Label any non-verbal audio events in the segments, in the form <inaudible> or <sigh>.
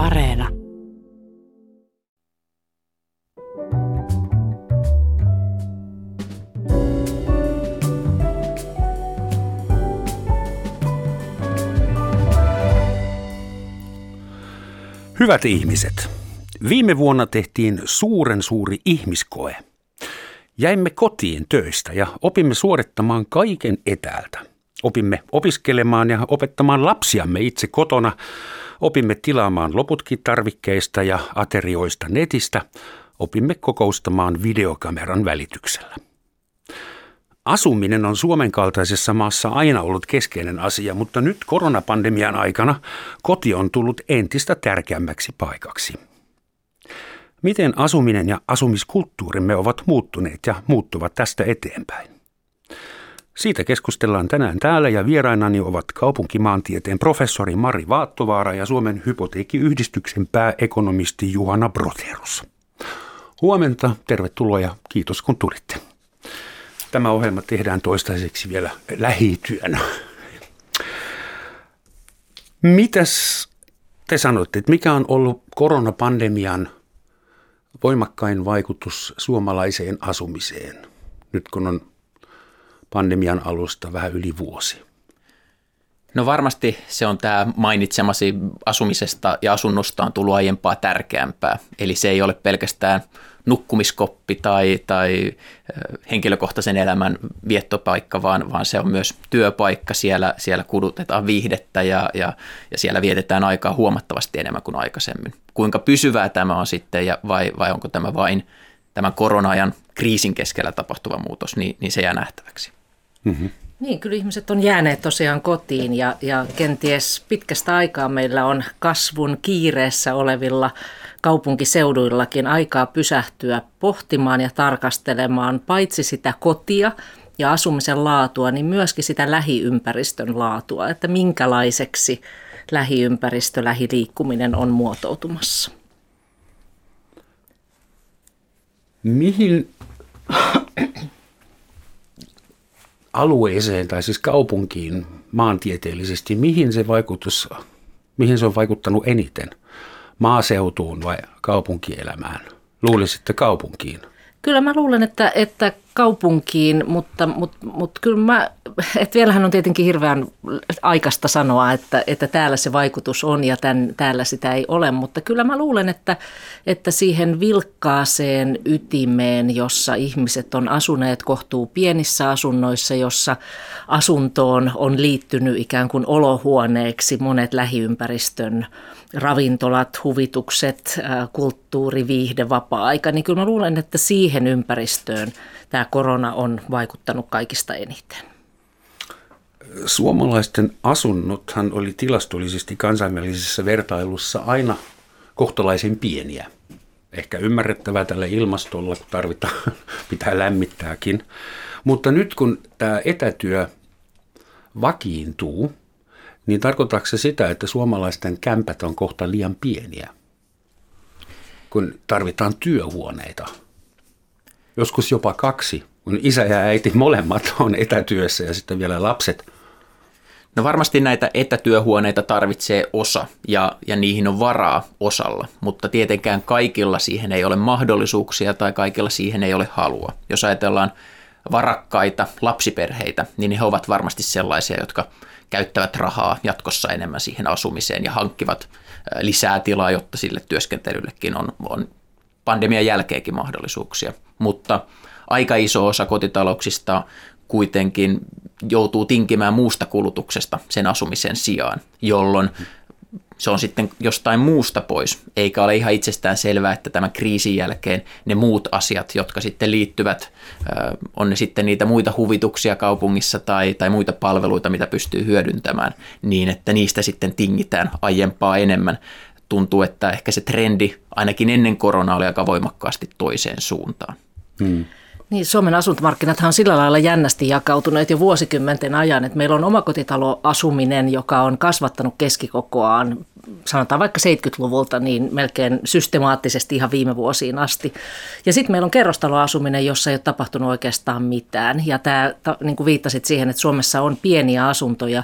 Areena. Hyvät ihmiset, viime vuonna tehtiin suuren suuri ihmiskoe. Jäimme kotiin töistä ja opimme suorittamaan kaiken etäältä. Opimme opiskelemaan ja opettamaan lapsiamme itse kotona. Opimme tilaamaan loputkin tarvikkeista ja aterioista netistä. Opimme kokoustamaan videokameran välityksellä. Asuminen on Suomen kaltaisessa maassa aina ollut keskeinen asia, mutta nyt koronapandemian aikana koti on tullut entistä tärkeämmäksi paikaksi. Miten asuminen ja asumiskulttuurimme ovat muuttuneet ja muuttuvat tästä eteenpäin? Siitä keskustellaan tänään täällä ja vierainani ovat kaupunkimaantieteen professori Mari Vaattovaara ja Suomen hypoteekkiyhdistyksen pääekonomisti Juhana Broterus. Huomenta, tervetuloa ja kiitos kun tulitte. Tämä ohjelma tehdään toistaiseksi vielä lähityönä. Mitäs te sanotte, että mikä on ollut koronapandemian voimakkain vaikutus suomalaiseen asumiseen, nyt kun on pandemian alusta vähän yli vuosi? No varmasti se on tämä mainitsemasi asumisesta ja asunnosta on tullut aiempaa tärkeämpää. Eli se ei ole pelkästään nukkumiskoppi tai, tai henkilökohtaisen elämän viettopaikka, vaan, vaan se on myös työpaikka. Siellä, siellä kudutetaan viihdettä ja, ja, ja siellä vietetään aikaa huomattavasti enemmän kuin aikaisemmin. Kuinka pysyvää tämä on sitten ja vai, vai onko tämä vain tämän korona-ajan kriisin keskellä tapahtuva muutos, niin, niin se jää nähtäväksi. Mm-hmm. Niin, kyllä ihmiset on jääneet tosiaan kotiin ja, ja kenties pitkästä aikaa meillä on kasvun kiireessä olevilla kaupunkiseuduillakin aikaa pysähtyä pohtimaan ja tarkastelemaan paitsi sitä kotia ja asumisen laatua, niin myöskin sitä lähiympäristön laatua, että minkälaiseksi lähiympäristö, lähiliikkuminen on muotoutumassa. Mihin alueeseen tai siis kaupunkiin maantieteellisesti, mihin se vaikutus, mihin se on vaikuttanut eniten? Maaseutuun vai kaupunkielämään? Luulisitte kaupunkiin? Kyllä mä luulen, että, että kaupunkiin, mutta, mutta, mutta kyllä mä, <laughs> että vielähän on tietenkin hirveän aikaista sanoa, että, että täällä se vaikutus on ja tämän, täällä sitä ei ole, mutta kyllä mä luulen, että, että siihen vilkkaaseen ytimeen, jossa ihmiset on asuneet kohtuu pienissä asunnoissa, jossa asuntoon on liittynyt ikään kuin olohuoneeksi monet lähiympäristön ravintolat, huvitukset, kulttuuri, viihde, vapaa-aika, niin kyllä mä luulen, että siihen ympäristöön tämä korona on vaikuttanut kaikista eniten. Suomalaisten asunnothan oli tilastollisesti kansainvälisessä vertailussa aina kohtalaisen pieniä. Ehkä ymmärrettävää tällä ilmastolla, kun tarvitaan, <laughs> pitää lämmittääkin. Mutta nyt kun tämä etätyö vakiintuu, niin tarkoittaako se sitä, että suomalaisten kämpät on kohta liian pieniä, kun tarvitaan työhuoneita? Joskus jopa kaksi, kun isä ja äiti molemmat on etätyössä ja sitten vielä lapset. No varmasti näitä etätyöhuoneita tarvitsee osa ja, ja niihin on varaa osalla, mutta tietenkään kaikilla siihen ei ole mahdollisuuksia tai kaikilla siihen ei ole halua. Jos ajatellaan varakkaita lapsiperheitä, niin he ovat varmasti sellaisia, jotka – käyttävät rahaa jatkossa enemmän siihen asumiseen ja hankkivat lisää tilaa, jotta sille työskentelyllekin on, on pandemian jälkeenkin mahdollisuuksia. Mutta aika iso osa kotitalouksista kuitenkin joutuu tinkimään muusta kulutuksesta sen asumisen sijaan, jolloin se on sitten jostain muusta pois, eikä ole ihan itsestään selvää, että tämän kriisin jälkeen ne muut asiat, jotka sitten liittyvät, on ne sitten niitä muita huvituksia kaupungissa tai, tai muita palveluita, mitä pystyy hyödyntämään, niin että niistä sitten tingitään aiempaa enemmän. Tuntuu, että ehkä se trendi ainakin ennen koronaa oli aika voimakkaasti toiseen suuntaan. Hmm. Niin, Suomen asuntomarkkinathan on sillä lailla jännästi jakautuneet jo vuosikymmenten ajan, että meillä on omakotitaloasuminen, joka on kasvattanut keskikokoaan, sanotaan vaikka 70-luvulta, niin melkein systemaattisesti ihan viime vuosiin asti. Ja sitten meillä on kerrostaloasuminen, jossa ei ole tapahtunut oikeastaan mitään. Ja tämä, niin kuin viittasit siihen, että Suomessa on pieniä asuntoja,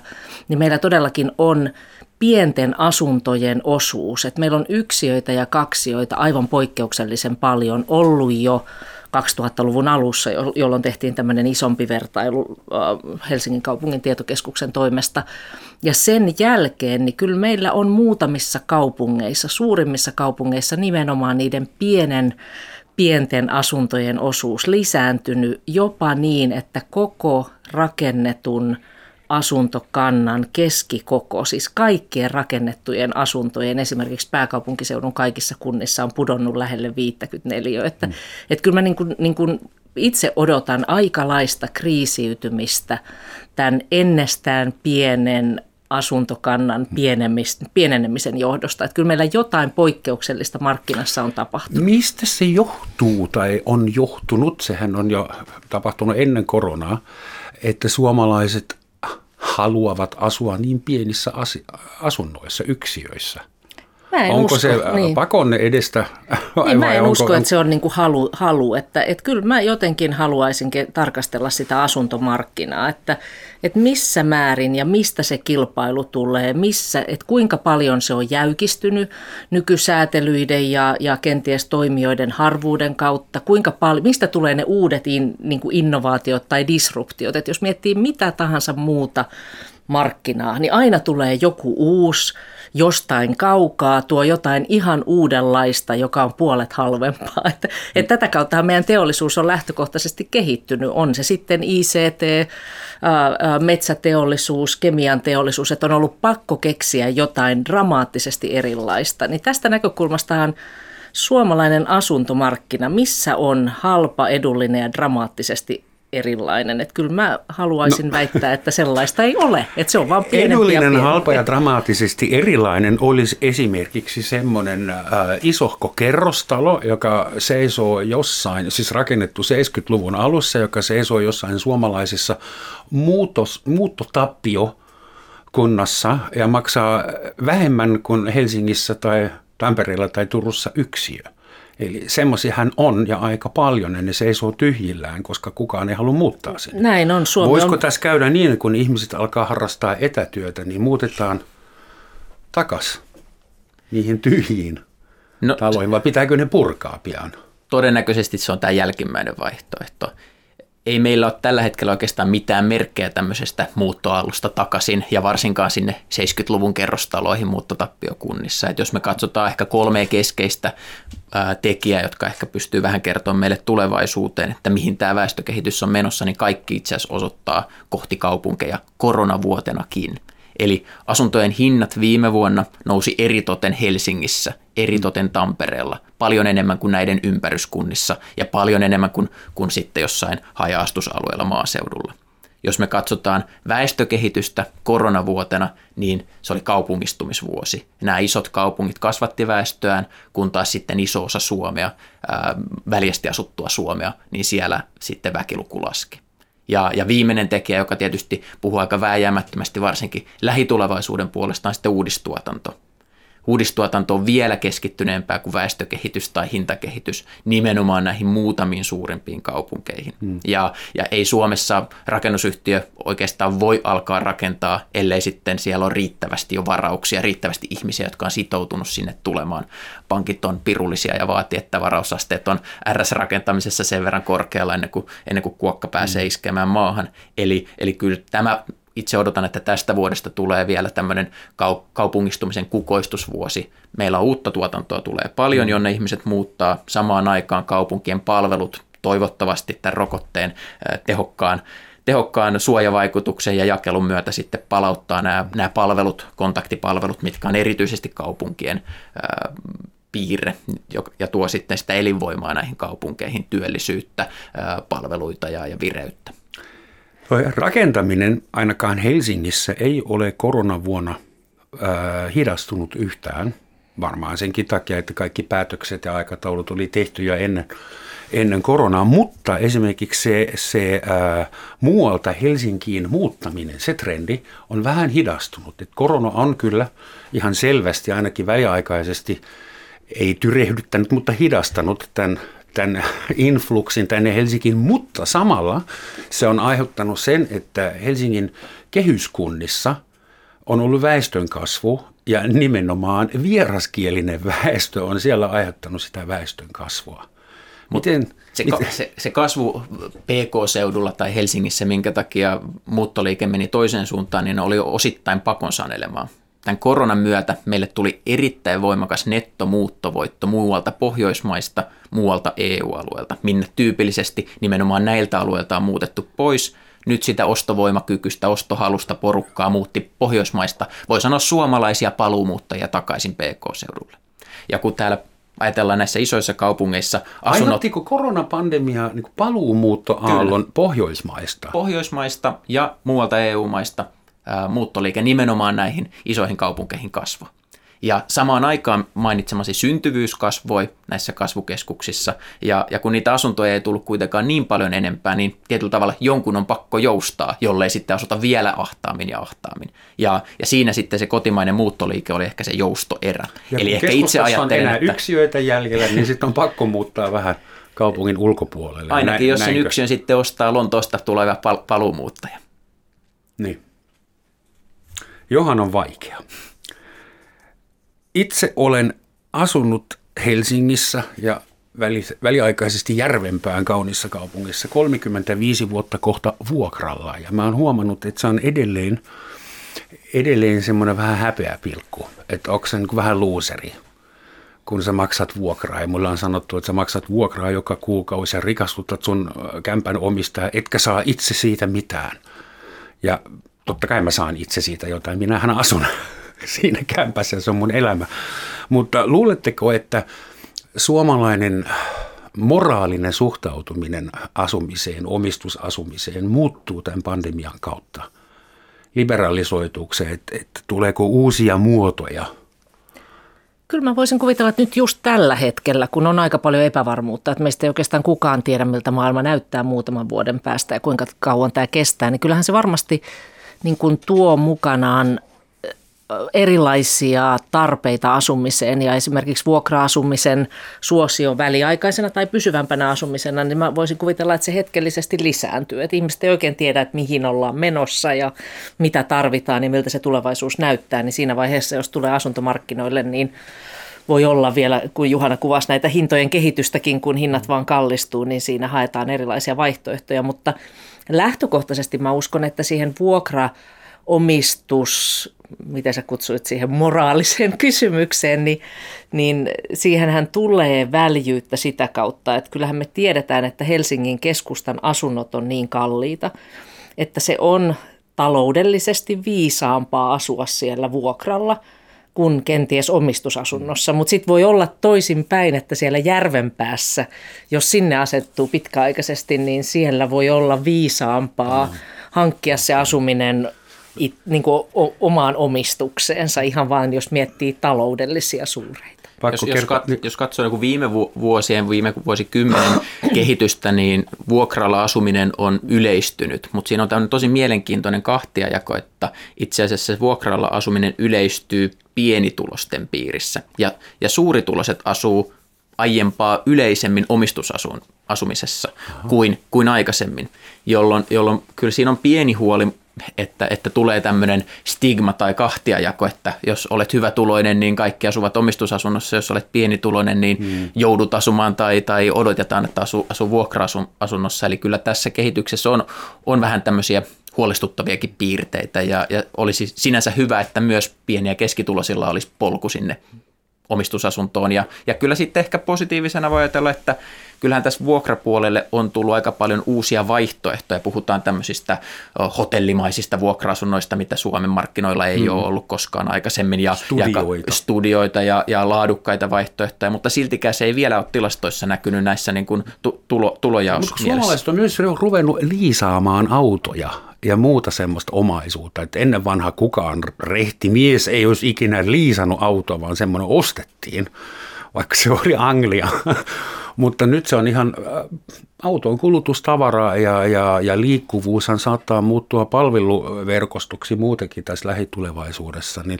niin meillä todellakin on pienten asuntojen osuus, että meillä on yksiöitä ja kaksioita aivan poikkeuksellisen paljon ollut jo 2000-luvun alussa, jolloin tehtiin tämmöinen isompi vertailu Helsingin kaupungin tietokeskuksen toimesta. Ja sen jälkeen, niin kyllä meillä on muutamissa kaupungeissa, suurimmissa kaupungeissa nimenomaan niiden pienen pienten asuntojen osuus lisääntynyt jopa niin, että koko rakennetun asuntokannan keskikoko, siis kaikkien rakennettujen asuntojen, esimerkiksi pääkaupunkiseudun kaikissa kunnissa on pudonnut lähelle 54. Että, mm. että kyllä mä niin kuin, niin kuin itse odotan aikalaista kriisiytymistä tämän ennestään pienen asuntokannan pienenemisen johdosta. Että kyllä meillä jotain poikkeuksellista markkinassa on tapahtunut. Mistä se johtuu tai on johtunut? Sehän on jo tapahtunut ennen koronaa, että suomalaiset haluavat asua niin pienissä asunnoissa, yksiöissä – onko usko, se niin. pakonne edestä? Niin, mä en onko, usko, että se on niin kuin halu, halu että, että kyllä mä jotenkin haluaisin tarkastella sitä asuntomarkkinaa, että, että missä määrin ja mistä se kilpailu tulee, missä, että kuinka paljon se on jäykistynyt nykysäätelyiden ja, ja kenties toimijoiden harvuuden kautta, kuinka paljon, mistä tulee ne uudet in, niin kuin innovaatiot tai disruptiot, että jos miettii mitä tahansa muuta markkinaa, niin aina tulee joku uusi, jostain kaukaa, tuo jotain ihan uudenlaista, joka on puolet halvempaa. <laughs> Että, että tätä kautta meidän teollisuus on lähtökohtaisesti kehittynyt. On se sitten ICT, metsäteollisuus, kemian teollisuus, että on ollut pakko keksiä jotain dramaattisesti erilaista. Niin tästä näkökulmastahan suomalainen asuntomarkkina, missä on halpa, edullinen ja dramaattisesti erilainen. Että kyllä mä haluaisin no. väittää, että sellaista ei ole. Että se on vaan Edullinen, ja halpa ja dramaattisesti erilainen olisi esimerkiksi semmoinen äh, isohko kerrostalo, joka seisoo jossain, siis rakennettu 70-luvun alussa, joka seisoo jossain suomalaisissa muutos, muuttotappio kunnassa ja maksaa vähemmän kuin Helsingissä tai Tampereella tai Turussa yksiö. Eli semmoisiahan on ja aika paljon, ja ne seisoo tyhjillään, koska kukaan ei halua muuttaa sinne. Näin on. Suomi Voisiko on... tässä käydä niin, kun ihmiset alkaa harrastaa etätyötä, niin muutetaan takas niihin tyhjiin no, taloihin, vai pitääkö ne purkaa pian? Todennäköisesti se on tämä jälkimmäinen vaihtoehto ei meillä ole tällä hetkellä oikeastaan mitään merkkejä tämmöisestä muuttoaallosta takaisin ja varsinkaan sinne 70-luvun kerrostaloihin muuttotappiokunnissa. Et jos me katsotaan ehkä kolme keskeistä ää, tekijää, jotka ehkä pystyy vähän kertomaan meille tulevaisuuteen, että mihin tämä väestökehitys on menossa, niin kaikki itse asiassa osoittaa kohti kaupunkeja koronavuotenakin – Eli asuntojen hinnat viime vuonna nousi eritoten Helsingissä, eritoten Tampereella, paljon enemmän kuin näiden ympäryskunnissa ja paljon enemmän kuin, kuin sitten jossain haja-astusalueella maaseudulla. Jos me katsotaan väestökehitystä koronavuotena, niin se oli kaupungistumisvuosi. Nämä isot kaupungit kasvatti väestöään, kun taas sitten iso osa Suomea, ää, väljästi asuttua Suomea, niin siellä sitten väkiluku laski. Ja, ja viimeinen tekijä, joka tietysti puhuu aika vääjäämättömästi varsinkin lähitulevaisuuden puolesta, on sitten uudistuotanto. Uudistuotanto on vielä keskittyneempää kuin väestökehitys tai hintakehitys nimenomaan näihin muutamiin suurimpiin kaupunkeihin. Hmm. Ja, ja ei Suomessa rakennusyhtiö oikeastaan voi alkaa rakentaa, ellei sitten siellä on riittävästi jo varauksia, riittävästi ihmisiä, jotka on sitoutunut sinne tulemaan. Pankit on pirullisia ja vaatii, että varausasteet on RS-rakentamisessa sen verran korkealla ennen kuin, ennen kuin kuokka pääsee hmm. iskemään maahan. Eli, eli kyllä tämä itse odotan, että tästä vuodesta tulee vielä tämmöinen kaupungistumisen kukoistusvuosi. Meillä on uutta tuotantoa tulee paljon, mm. jonne ihmiset muuttaa samaan aikaan kaupunkien palvelut toivottavasti tämän rokotteen tehokkaan tehokkaan suojavaikutuksen ja jakelun myötä sitten palauttaa nämä, nämä palvelut, kontaktipalvelut, mitkä on erityisesti kaupunkien ää, piirre ja tuo sitten sitä elinvoimaa näihin kaupunkeihin, työllisyyttä, ää, palveluita ja, ja vireyttä. Rakentaminen ainakaan Helsingissä ei ole koronavuonna äh, hidastunut yhtään. Varmaan senkin takia, että kaikki päätökset ja aikataulut oli tehty jo ennen, ennen koronaa, mutta esimerkiksi se, se äh, muualta Helsinkiin muuttaminen, se trendi on vähän hidastunut. Et korona on kyllä ihan selvästi ainakin väliaikaisesti ei tyrehdyttänyt, mutta hidastanut tämän tämän influksin tänne Helsinkiin, mutta samalla se on aiheuttanut sen, että Helsingin kehyskunnissa on ollut väestön kasvu ja nimenomaan vieraskielinen väestö on siellä aiheuttanut sitä väestön kasvua. Miten, se, miten? Se, se kasvu PK-seudulla tai Helsingissä, minkä takia muuttoliike meni toiseen suuntaan, niin oli osittain pakon sanelemaa. Tämän koronan myötä meille tuli erittäin voimakas nettomuuttovoitto muualta Pohjoismaista, muualta EU-alueelta, minne tyypillisesti nimenomaan näiltä alueilta on muutettu pois. Nyt sitä ostovoimakykyistä, ostohalusta porukkaa muutti Pohjoismaista, voi sanoa suomalaisia paluumuuttajia takaisin PK-seudulle. Ja kun täällä ajatellaan näissä isoissa kaupungeissa asunnot... Aiheuttiko koronapandemia niin paluumuuttoaallon. Pohjoismaista? Pohjoismaista ja muualta EU-maista muuttoliike nimenomaan näihin isoihin kaupunkeihin kasvoi. Ja samaan aikaan mainitsemasi syntyvyys kasvoi näissä kasvukeskuksissa, ja, ja kun niitä asuntoja ei tullut kuitenkaan niin paljon enempää, niin tietyllä tavalla jonkun on pakko joustaa, jollei sitten asuta vielä ahtaammin ja ahtaammin. Ja, ja siinä sitten se kotimainen muuttoliike oli ehkä se joustoerä. Ja Eli ehkä itse ajattelen, on enää että... yksiöitä jäljellä, niin sitten on pakko muuttaa vähän kaupungin ulkopuolelle. Ainakin Nä, jos sen yksin sitten ostaa Lontoosta tuleva pal- paluumuuttaja. Niin. Johan on vaikea. Itse olen asunut Helsingissä ja väli, väliaikaisesti Järvenpään kaunissa kaupungissa 35 vuotta kohta vuokralla. Ja mä oon huomannut, että se on edelleen, edelleen semmoinen vähän häpeä pilkku. Että onko se niin vähän luuseri, kun sä maksat vuokraa. Ja mulla on sanottu, että sä maksat vuokraa joka kuukausi ja rikastutat sun kämpän omistaja, etkä saa itse siitä mitään. Ja totta kai mä saan itse siitä jotain. Minähän asun <laughs> siinä kämpässä, se on mun elämä. Mutta luuletteko, että suomalainen moraalinen suhtautuminen asumiseen, omistusasumiseen muuttuu tämän pandemian kautta liberalisoitukseen, että, että tuleeko uusia muotoja – Kyllä mä voisin kuvitella, että nyt just tällä hetkellä, kun on aika paljon epävarmuutta, että meistä ei oikeastaan kukaan tiedä, miltä maailma näyttää muutaman vuoden päästä ja kuinka kauan tämä kestää, niin kyllähän se varmasti niin kuin tuo mukanaan erilaisia tarpeita asumiseen ja esimerkiksi vuokra-asumisen suosio väliaikaisena tai pysyvämpänä asumisena, niin mä voisin kuvitella, että se hetkellisesti lisääntyy. Että ihmiset ei oikein tiedä, että mihin ollaan menossa ja mitä tarvitaan ja miltä se tulevaisuus näyttää, niin siinä vaiheessa, jos tulee asuntomarkkinoille, niin voi olla vielä, kun Juhana kuvasi näitä hintojen kehitystäkin, kun hinnat vaan kallistuu, niin siinä haetaan erilaisia vaihtoehtoja, mutta lähtökohtaisesti mä uskon, että siihen vuokra omistus, mitä sä kutsuit siihen moraaliseen <laughs> kysymykseen, niin, niin siihenhän tulee väljyyttä sitä kautta, että kyllähän me tiedetään, että Helsingin keskustan asunnot on niin kalliita, että se on taloudellisesti viisaampaa asua siellä vuokralla kuin kenties omistusasunnossa. Mutta sitten voi olla toisin päin, että siellä järven päässä, jos sinne asettuu pitkäaikaisesti, niin siellä voi olla viisaampaa mm. hankkia se asuminen it, niin kuin o, omaan omistukseensa, ihan vain jos miettii taloudellisia suureita. Jos, jos, kat, jos katsoo niin viime vuosien, viime vuosikymmenen <coughs> kehitystä, niin vuokralla asuminen on yleistynyt, mutta siinä on tämmöinen tosi mielenkiintoinen kahtiajako, että itse asiassa se vuokralla asuminen yleistyy pienitulosten piirissä. Ja, ja suurituloiset asuu aiempaa yleisemmin omistusasumisessa kuin, kuin aikaisemmin, jolloin, jolloin kyllä siinä on pieni huoli että, että tulee tämmöinen stigma tai kahtiajako, että jos olet hyvä tuloinen, niin kaikki asuvat omistusasunnossa, jos olet pienituloinen, niin hmm. joudut asumaan tai, tai odotetaan, että asu, asu vuokra-asunnossa. Eli kyllä tässä kehityksessä on, on vähän tämmöisiä huolestuttaviakin piirteitä ja, ja olisi sinänsä hyvä, että myös pieni- ja keskituloisilla olisi polku sinne omistusasuntoon. Ja, ja kyllä sitten ehkä positiivisena voi ajatella, että kyllähän tässä vuokrapuolelle on tullut aika paljon uusia vaihtoehtoja. Puhutaan tämmöisistä hotellimaisista vuokra-asunnoista, mitä Suomen markkinoilla ei mm. ole ollut koskaan aikaisemmin. Ja, studioita. Ja, studioita ja, ja laadukkaita vaihtoehtoja, mutta siltikään se ei vielä ole tilastoissa näkynyt näissä niin kuin tulo, tulojaus Mutta suomalaiset on myös ruvennut liisaamaan autoja ja muuta semmoista omaisuutta. Että ennen vanha kukaan rehti mies ei olisi ikinä liisannut autoa, vaan semmoinen ostettiin, vaikka se oli Anglia. <laughs> Mutta nyt se on ihan äh, auton kulutustavaraa ja, ja, ja liikkuvuushan saattaa muuttua palveluverkostoksi muutenkin tässä lähitulevaisuudessa, niin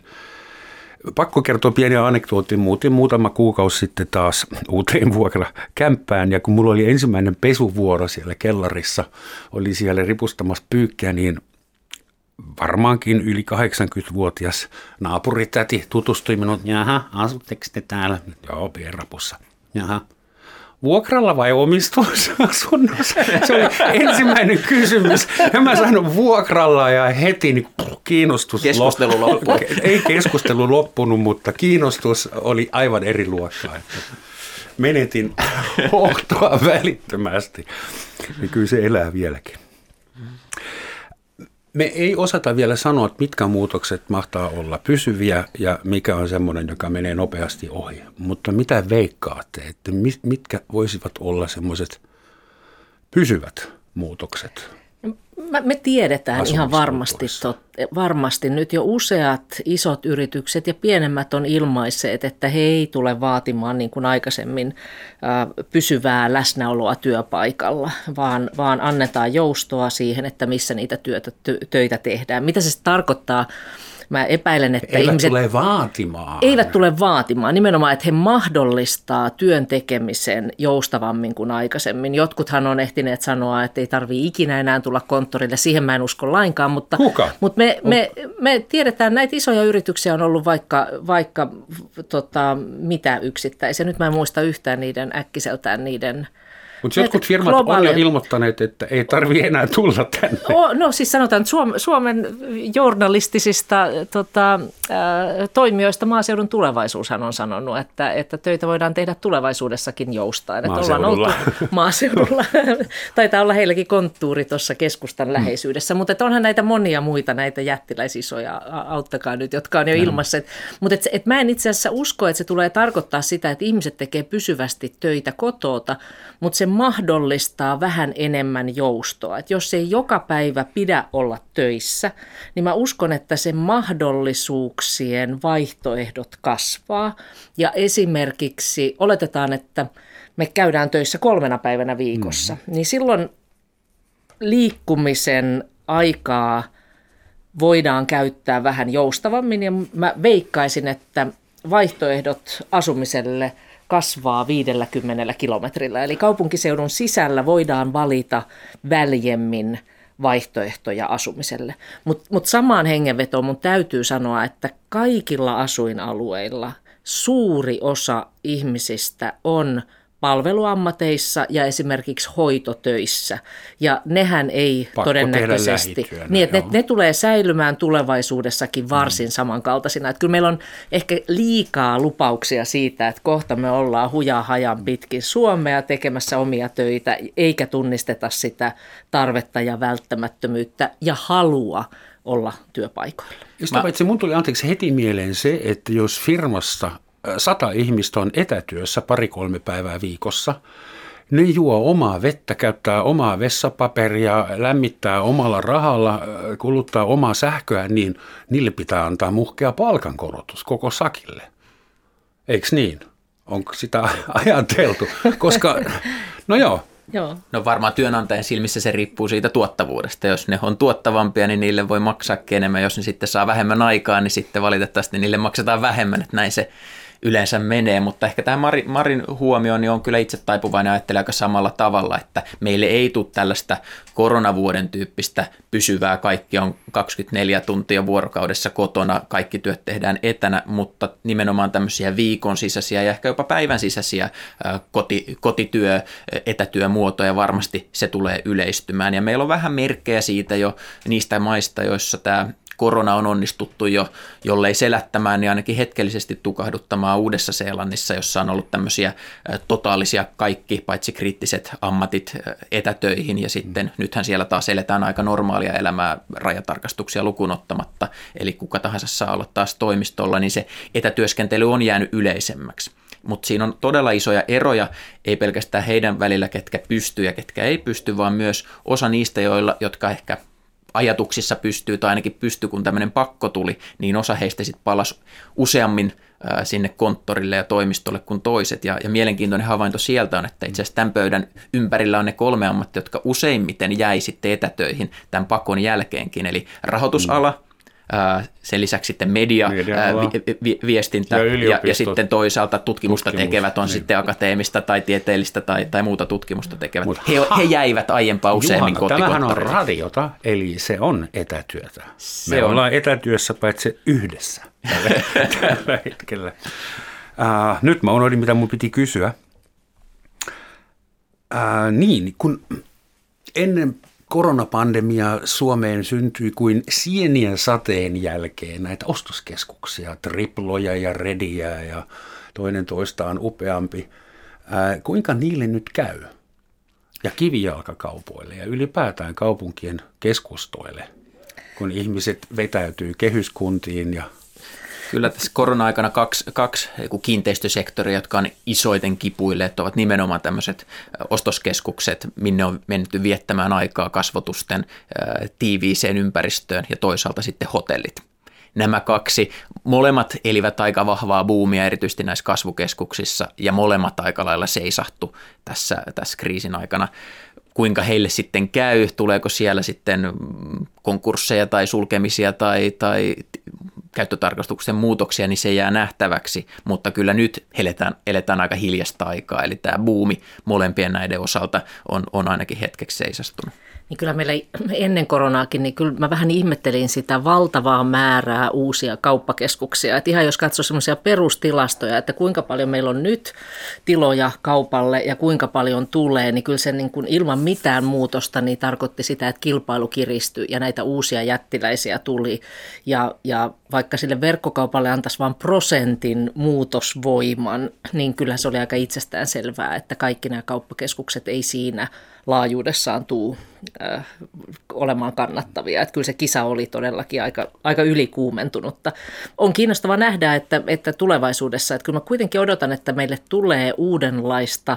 Pakko kertoa pieni anekdootti. Muutin muutama kuukausi sitten taas uuteen vuokra kämppään ja kun mulla oli ensimmäinen pesuvuoro siellä kellarissa, oli siellä ripustamassa pyykkiä, niin varmaankin yli 80-vuotias naapuritäti tutustui minut. Jaha, asutteko te täällä? Joo, Pierapussa. Jaha, vuokralla vai omistusasunnossa? Se oli ensimmäinen kysymys. Ja mä sanoin vuokralla ja heti niin kiinnostus Keskustelu loppui. Ei keskustelu loppunut, mutta kiinnostus oli aivan eri luokkaa. Menetin hohtoa välittömästi. Ja kyllä se elää vieläkin. Me ei osata vielä sanoa, että mitkä muutokset mahtaa olla pysyviä ja mikä on semmoinen, joka menee nopeasti ohi. Mutta mitä veikkaatte, että mitkä voisivat olla semmoiset pysyvät muutokset? Me tiedetään ihan varmasti, tot, varmasti nyt jo useat isot yritykset ja pienemmät on ilmaisseet, että he ei tule vaatimaan niin kuin aikaisemmin pysyvää läsnäoloa työpaikalla, vaan, vaan annetaan joustoa siihen, että missä niitä työtä, töitä tehdään. Mitä se tarkoittaa? Mä epäilen, että eivät ihmiset... tule vaatimaan. Eivät tule vaatimaan. Nimenomaan, että he mahdollistaa työn tekemisen joustavammin kuin aikaisemmin. Jotkuthan on ehtineet sanoa, että ei tarvitse ikinä enää tulla konttorille. Siihen mä en usko lainkaan. Mutta, Kuka? mutta me, me, me tiedetään, näitä isoja yrityksiä on ollut vaikka, vaikka tota, mitä yksittäisiä. Nyt mä en muista yhtään niiden äkkiseltään niiden mutta jotkut firmat globaali... on jo ilmoittaneet, että ei tarvi enää tulla tänne. O, no siis sanotaan, että Suom- Suomen journalistisista tota, äh, toimijoista maaseudun tulevaisuushan on sanonut, että, että töitä voidaan tehdä tulevaisuudessakin joustain. Että ollaan oltu maaseudulla. <laughs> <laughs> Taitaa olla heilläkin konttuuri tuossa keskustan mm. läheisyydessä, mutta että onhan näitä monia muita näitä jättiläisisoja, auttakaa nyt, jotka on jo ilmassa. Mutta et, et mä en itse asiassa usko, että se tulee tarkoittaa sitä, että ihmiset tekee pysyvästi töitä kotota, mutta se mahdollistaa vähän enemmän joustoa. Et jos ei joka päivä pidä olla töissä, niin mä uskon, että se mahdollisuuksien vaihtoehdot kasvaa. Ja esimerkiksi oletetaan, että me käydään töissä kolmena päivänä viikossa, mm. niin silloin liikkumisen aikaa voidaan käyttää vähän joustavammin ja mä veikkaisin, että vaihtoehdot asumiselle – kasvaa 50 kilometrillä. Eli kaupunkiseudun sisällä voidaan valita väljemmin vaihtoehtoja asumiselle. Mutta mut samaan hengenvetoon mun täytyy sanoa, että kaikilla asuinalueilla suuri osa ihmisistä on palveluammateissa ja esimerkiksi hoitotöissä. Ja nehän ei Pakko todennäköisesti, niin että ne, ne tulee säilymään tulevaisuudessakin varsin mm. samankaltaisina. Että kyllä meillä on ehkä liikaa lupauksia siitä, että kohta me ollaan hujaa hajan pitkin Suomea tekemässä omia töitä, eikä tunnisteta sitä tarvetta ja välttämättömyyttä ja halua olla työpaikoilla. Sitä paitsi mun tuli anteeksi heti mieleen se, että jos firmassa sata ihmistä on etätyössä pari-kolme päivää viikossa. Ne juo omaa vettä, käyttää omaa vessapaperia, lämmittää omalla rahalla, kuluttaa omaa sähköä, niin niille pitää antaa muhkea palkankorotus koko sakille. Eikö niin? Onko sitä <laughs> ajateltu? Koska, no joo, Joo. No varmaan työnantajan silmissä se riippuu siitä tuottavuudesta. Jos ne on tuottavampia, niin niille voi maksaa enemmän. Jos ne sitten saa vähemmän aikaa, niin sitten valitettavasti niille maksetaan vähemmän. Että näin se yleensä menee, mutta ehkä tämä Marin, Marin huomio niin on kyllä itse taipuvainen ajattelee aika samalla tavalla, että meille ei tule tällaista koronavuoden tyyppistä pysyvää, kaikki on 24 tuntia vuorokaudessa kotona, kaikki työt tehdään etänä, mutta nimenomaan tämmöisiä viikon sisäisiä ja ehkä jopa päivän sisäisiä koti, kotityö, etätyömuotoja varmasti se tulee yleistymään. Ja meillä on vähän merkkejä siitä jo niistä maista, joissa tämä korona on onnistuttu jo, jollei selättämään, niin ainakin hetkellisesti tukahduttamaan Uudessa Seelannissa, jossa on ollut tämmöisiä totaalisia kaikki, paitsi kriittiset ammatit etätöihin, ja sitten mm. nythän siellä taas eletään aika normaalia elämää rajatarkastuksia lukunottamatta, eli kuka tahansa saa olla taas toimistolla, niin se etätyöskentely on jäänyt yleisemmäksi mutta siinä on todella isoja eroja, ei pelkästään heidän välillä, ketkä pystyy ja ketkä ei pysty, vaan myös osa niistä, joilla, jotka ehkä ajatuksissa pystyy, tai ainakin pystyy, kun tämmöinen pakko tuli, niin osa heistä sitten palasi useammin sinne konttorille ja toimistolle kuin toiset. Ja, ja mielenkiintoinen havainto sieltä on, että itse asiassa tämän pöydän ympärillä on ne kolme ammattia, jotka useimmiten jäi sitten etätöihin tämän pakon jälkeenkin. Eli rahoitusala, sen lisäksi sitten media, vi, vi, viestintä ja, ja, ja sitten toisaalta tutkimusta Tutkimus, tekevät on niin. sitten akateemista tai tieteellistä tai, tai muuta tutkimusta tekevät. Mut, he, he jäivät aiempaa useammin Tämähän on radiota, eli se on etätyötä. Se Me on. ollaan etätyössä paitsi yhdessä <laughs> tällä, tällä hetkellä. Uh, nyt mä unohdin, mitä mun piti kysyä. Uh, niin, kun ennen koronapandemia Suomeen syntyi kuin sienien sateen jälkeen näitä ostoskeskuksia, triploja ja rediä ja toinen toistaan upeampi. Ää, kuinka niille nyt käy? Ja kivijalkakaupoille ja ylipäätään kaupunkien keskustoille, kun ihmiset vetäytyy kehyskuntiin ja Kyllä tässä korona-aikana kaksi, kaksi kiinteistösektoria, jotka on isoiten kipuilleet, ovat nimenomaan tämmöiset ostoskeskukset, minne on menty viettämään aikaa kasvotusten tiiviiseen ympäristöön ja toisaalta sitten hotellit. Nämä kaksi, molemmat elivät aika vahvaa buumia erityisesti näissä kasvukeskuksissa ja molemmat aika lailla seisahtu tässä, tässä kriisin aikana kuinka heille sitten käy, tuleeko siellä sitten konkursseja tai sulkemisia tai, tai käyttötarkastuksen muutoksia, niin se jää nähtäväksi, mutta kyllä nyt eletään, eletään aika hiljasta aikaa, eli tämä buumi molempien näiden osalta on, on ainakin hetkeksi seisastunut niin kyllä meillä ennen koronaakin, niin kyllä mä vähän ihmettelin sitä valtavaa määrää uusia kauppakeskuksia. Että ihan jos katsoo semmoisia perustilastoja, että kuinka paljon meillä on nyt tiloja kaupalle ja kuinka paljon tulee, niin kyllä se niin kuin ilman mitään muutosta niin tarkoitti sitä, että kilpailu kiristyi ja näitä uusia jättiläisiä tuli. Ja, ja vaikka sille verkkokaupalle antaisi vain prosentin muutosvoiman, niin kyllä se oli aika itsestään selvää, että kaikki nämä kauppakeskukset ei siinä laajuudessaan tuu äh, olemaan kannattavia. Että kyllä se kisa oli todellakin aika, aika ylikuumentunutta. On kiinnostava nähdä, että, että tulevaisuudessa, että kyllä mä kuitenkin odotan, että meille tulee uudenlaista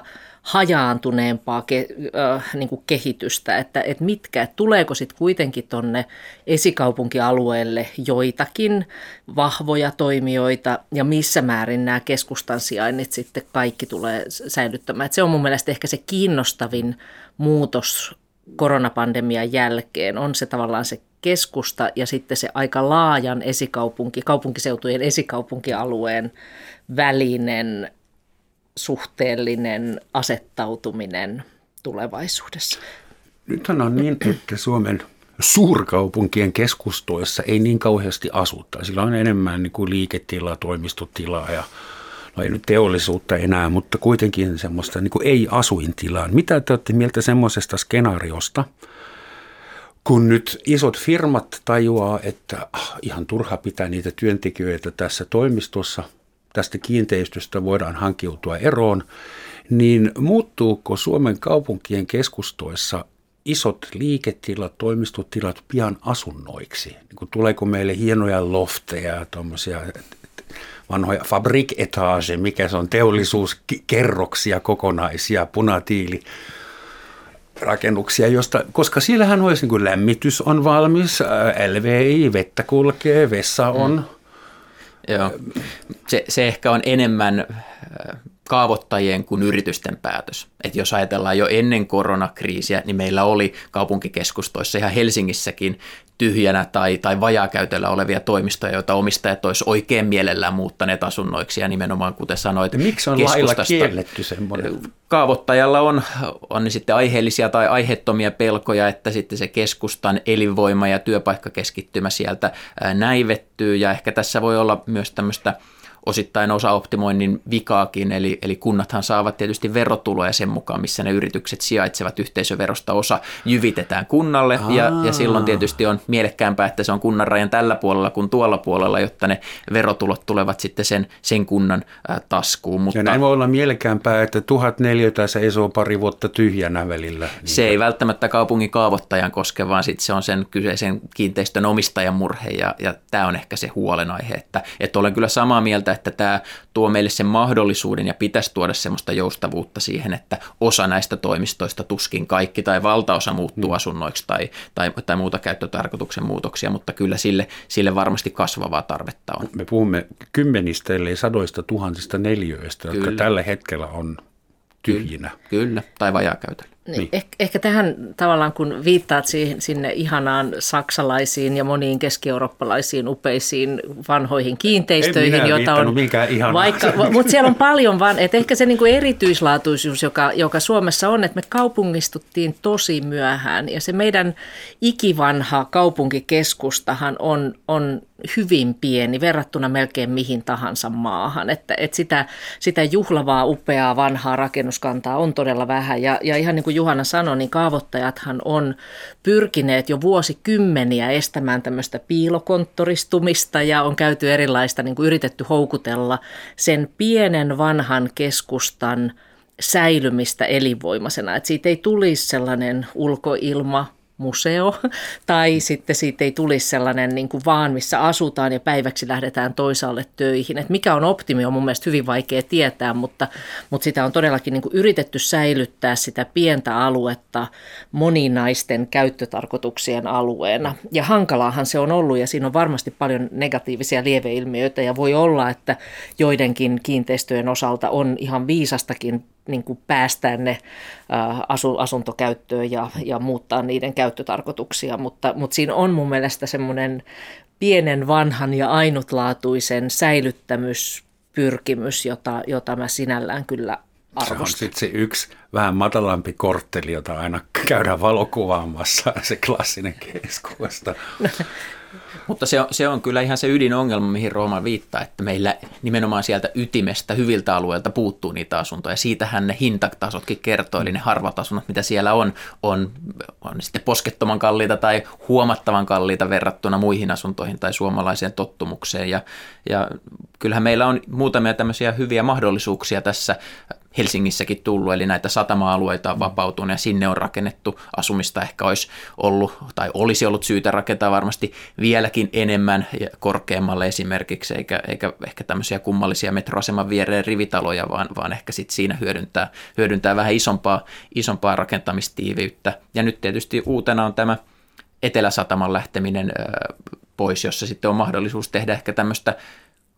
hajaantuneempaa ke, äh, niin kuin kehitystä, että, että mitkä, että tuleeko sitten kuitenkin tuonne esikaupunkialueelle joitakin vahvoja toimijoita ja missä määrin nämä keskustan sijainnit sitten kaikki tulee säilyttämään. Että se on mun mielestä ehkä se kiinnostavin muutos koronapandemian jälkeen on se tavallaan se keskusta ja sitten se aika laajan esikaupunki, kaupunkiseutujen esikaupunkialueen välinen suhteellinen asettautuminen tulevaisuudessa. Nythän on niin, että Suomen suurkaupunkien keskustoissa ei niin kauheasti asuta. Sillä on enemmän niin kuin liiketilaa, toimistotilaa ja no ei nyt teollisuutta enää, mutta kuitenkin semmoista niin kuin ei-asuintilaa. Mitä te olette mieltä semmoisesta skenaariosta, kun nyt isot firmat tajuaa, että ah, ihan turha pitää niitä työntekijöitä tässä toimistossa, tästä kiinteistöstä voidaan hankiutua eroon, niin muuttuuko Suomen kaupunkien keskustoissa isot liiketilat, toimistotilat pian asunnoiksi? Niin kuin tuleeko meille hienoja lofteja, tuommoisia vanhoja fabriketage, mikä se on, teollisuuskerroksia kokonaisia, punatiili rakennuksia, josta, koska siellähän olisi niin kuin lämmitys on valmis, LVI, vettä kulkee, vessa on. Mm. Joo. Se, se ehkä on enemmän kaavoittajien kuin yritysten päätös. Et jos ajatellaan jo ennen koronakriisiä, niin meillä oli kaupunkikeskustoissa ihan Helsingissäkin tyhjänä tai, tai vajaakäytöllä olevia toimistoja, joita omistajat olisi oikein mielellään muuttaneet asunnoiksi ja nimenomaan kuten sanoit. Miksi on lailla kielletty semmoinen? Kaavoittajalla on, on ne sitten aiheellisia tai aiheettomia pelkoja, että sitten se keskustan elinvoima ja työpaikkakeskittymä sieltä näivettyy ja ehkä tässä voi olla myös tämmöistä – osittain osaoptimoinnin vikaakin, eli, eli kunnathan saavat tietysti verotuloja sen mukaan, missä ne yritykset sijaitsevat yhteisöverosta osa jyvitetään kunnalle, ja, ja silloin tietysti on mielekkäämpää, että se on kunnan rajan tällä puolella kuin tuolla puolella, jotta ne verotulot tulevat sitten sen, sen kunnan ä, taskuun. Mutta, ja näin voi olla mielekkäämpää, että tuhat neliötä seisoo pari vuotta tyhjänä välillä. Se ei välttämättä kaupungin kaavoittajan koske, vaan sitten se on sen kyseisen kiinteistön omistajan murhe, ja, ja tämä on ehkä se huolenaihe, että, että olen kyllä samaa mieltä, että tämä tuo meille sen mahdollisuuden ja pitäisi tuoda semmoista joustavuutta siihen, että osa näistä toimistoista tuskin kaikki tai valtaosa muuttuu mm. asunnoiksi tai, tai, tai muuta käyttötarkoituksen muutoksia, mutta kyllä sille, sille varmasti kasvavaa tarvetta on. Me puhumme kymmenistä eli sadoista tuhansista neljöistä, kyllä. jotka tällä hetkellä on tyhjinä. Kyllä, kyllä. tai vajaakäytöllä. Niin. Eh- ehkä tähän tavallaan, kun viittaat siihen, sinne ihanaan saksalaisiin ja moniin keski-eurooppalaisiin upeisiin vanhoihin kiinteistöihin, joita on vaikka, <laughs> mutta siellä on paljon vaan, että ehkä se niin kuin erityislaatuisuus, joka, joka Suomessa on, että me kaupungistuttiin tosi myöhään ja se meidän ikivanha kaupunkikeskustahan on, on hyvin pieni verrattuna melkein mihin tahansa maahan. Että, että sitä, sitä juhlavaa, upeaa, vanhaa rakennuskantaa on todella vähän. Ja, ja ihan niin kuin Juhana sanoi, niin kaavoittajathan on pyrkineet jo vuosikymmeniä estämään tämmöistä piilokonttoristumista ja on käyty erilaista, niin kuin yritetty houkutella sen pienen vanhan keskustan säilymistä elinvoimaisena. Että siitä ei tulisi sellainen ulkoilma, museo, <laughs> tai sitten siitä ei tulisi sellainen niin kuin vaan, missä asutaan ja päiväksi lähdetään toisaalle töihin. Et mikä on optimi on mun mielestä hyvin vaikea tietää, mutta, mutta sitä on todellakin niin kuin yritetty säilyttää sitä pientä aluetta moninaisten käyttötarkoituksien alueena. Ja hankalaahan se on ollut ja siinä on varmasti paljon negatiivisia lieveilmiöitä ja voi olla, että joidenkin kiinteistöjen osalta on ihan viisastakin niin kuin päästää ne asu, asuntokäyttöön ja, ja muuttaa niiden käyttötarkoituksia, mutta, mutta siinä on mun mielestä semmoinen pienen vanhan ja ainutlaatuisen säilyttämyspyrkimys, jota, jota mä sinällään kyllä arvostan. Se on sitten se yksi vähän matalampi kortteli, jota aina käydään valokuvaamassa, <laughs> se klassinen keskusta. <laughs> Mutta se on, se on kyllä ihan se ydinongelma, mihin Rooma viittaa, että meillä nimenomaan sieltä ytimestä, hyviltä alueilta puuttuu niitä asuntoja. Siitähän ne hintatasotkin kertoo, eli ne harvat asunnot, mitä siellä on, on, on sitten poskettoman kalliita tai huomattavan kalliita verrattuna muihin asuntoihin tai suomalaiseen tottumukseen. Ja, ja kyllähän meillä on muutamia tämmöisiä hyviä mahdollisuuksia tässä Helsingissäkin tullut, eli näitä satama-alueita on vapautunut ja sinne on rakennettu asumista ehkä olisi ollut tai olisi ollut syytä rakentaa varmasti vieläkin enemmän ja korkeammalle esimerkiksi, eikä, eikä ehkä tämmöisiä kummallisia metroaseman viereen rivitaloja, vaan, vaan ehkä sitten siinä hyödyntää, hyödyntää vähän isompaa, isompaa rakentamistiiviyttä. Ja nyt tietysti uutena on tämä Etelä-Sataman lähteminen pois, jossa sitten on mahdollisuus tehdä ehkä tämmöistä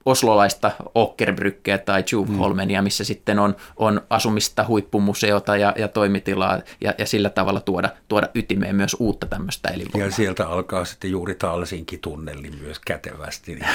oslolaista Okkerbrykkeä tai Tjuvholmenia, missä sitten on, on asumista, huippumuseota ja, ja toimitilaa ja, ja sillä tavalla tuoda, tuoda ytimeen myös uutta tämmöistä elinvoimaa. Ja sieltä alkaa sitten juuri Talsinkin tunneli myös kätevästi. Niin.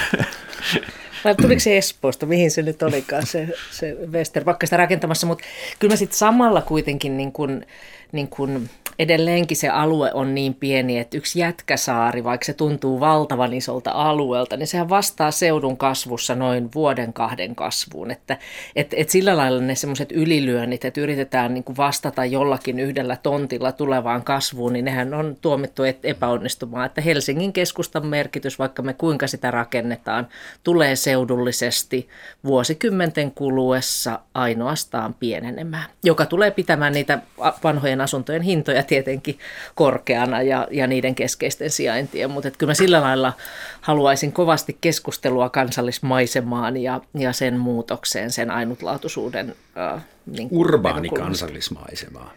<laughs> Vai tuliko se Espoosta, mihin se nyt olikaan se, se Wester, vaikka sitä rakentamassa, mutta kyllä mä sitten samalla kuitenkin niin kuin, niin kuin edelleenkin se alue on niin pieni, että yksi jätkäsaari, vaikka se tuntuu valtavan isolta alueelta, niin sehän vastaa seudun kasvussa noin vuoden kahden kasvuun. Että et, et sillä lailla ne semmoiset ylilyönnit, että yritetään niin kuin vastata jollakin yhdellä tontilla tulevaan kasvuun, niin nehän on tuomittu epäonnistumaan. Että Helsingin keskustan merkitys, vaikka me kuinka sitä rakennetaan, tulee seudullisesti vuosikymmenten kuluessa ainoastaan pienenemään, joka tulee pitämään niitä vanhojen asuntojen hintoja tietenkin korkeana ja, ja niiden keskeisten sijaintien, mutta kyllä mä sillä lailla haluaisin kovasti keskustelua kansallismaisemaan ja, ja sen muutokseen, sen ainutlaatuisuuden. Äh, niin Urbaani kansallismaisemaa.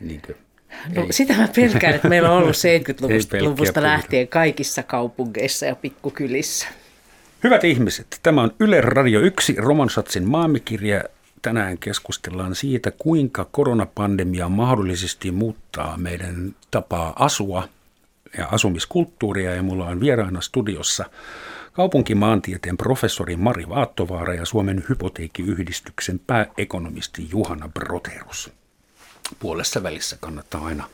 Niin No, Ei. sitä mä pelkään, että meillä on ollut <laughs> 70-luvusta lähtien kaikissa kaupungeissa ja pikkukylissä. Hyvät ihmiset, tämä on Yle Radio 1 Romansatsin maamikirja Tänään keskustellaan siitä, kuinka koronapandemia mahdollisesti muuttaa meidän tapaa asua ja asumiskulttuuria. Ja mulla on vieraana studiossa kaupunkimaantieteen professori Mari Vaattovaara ja Suomen hypoteekkiyhdistyksen pääekonomisti Juhana Broterus. Puolessa välissä kannattaa aina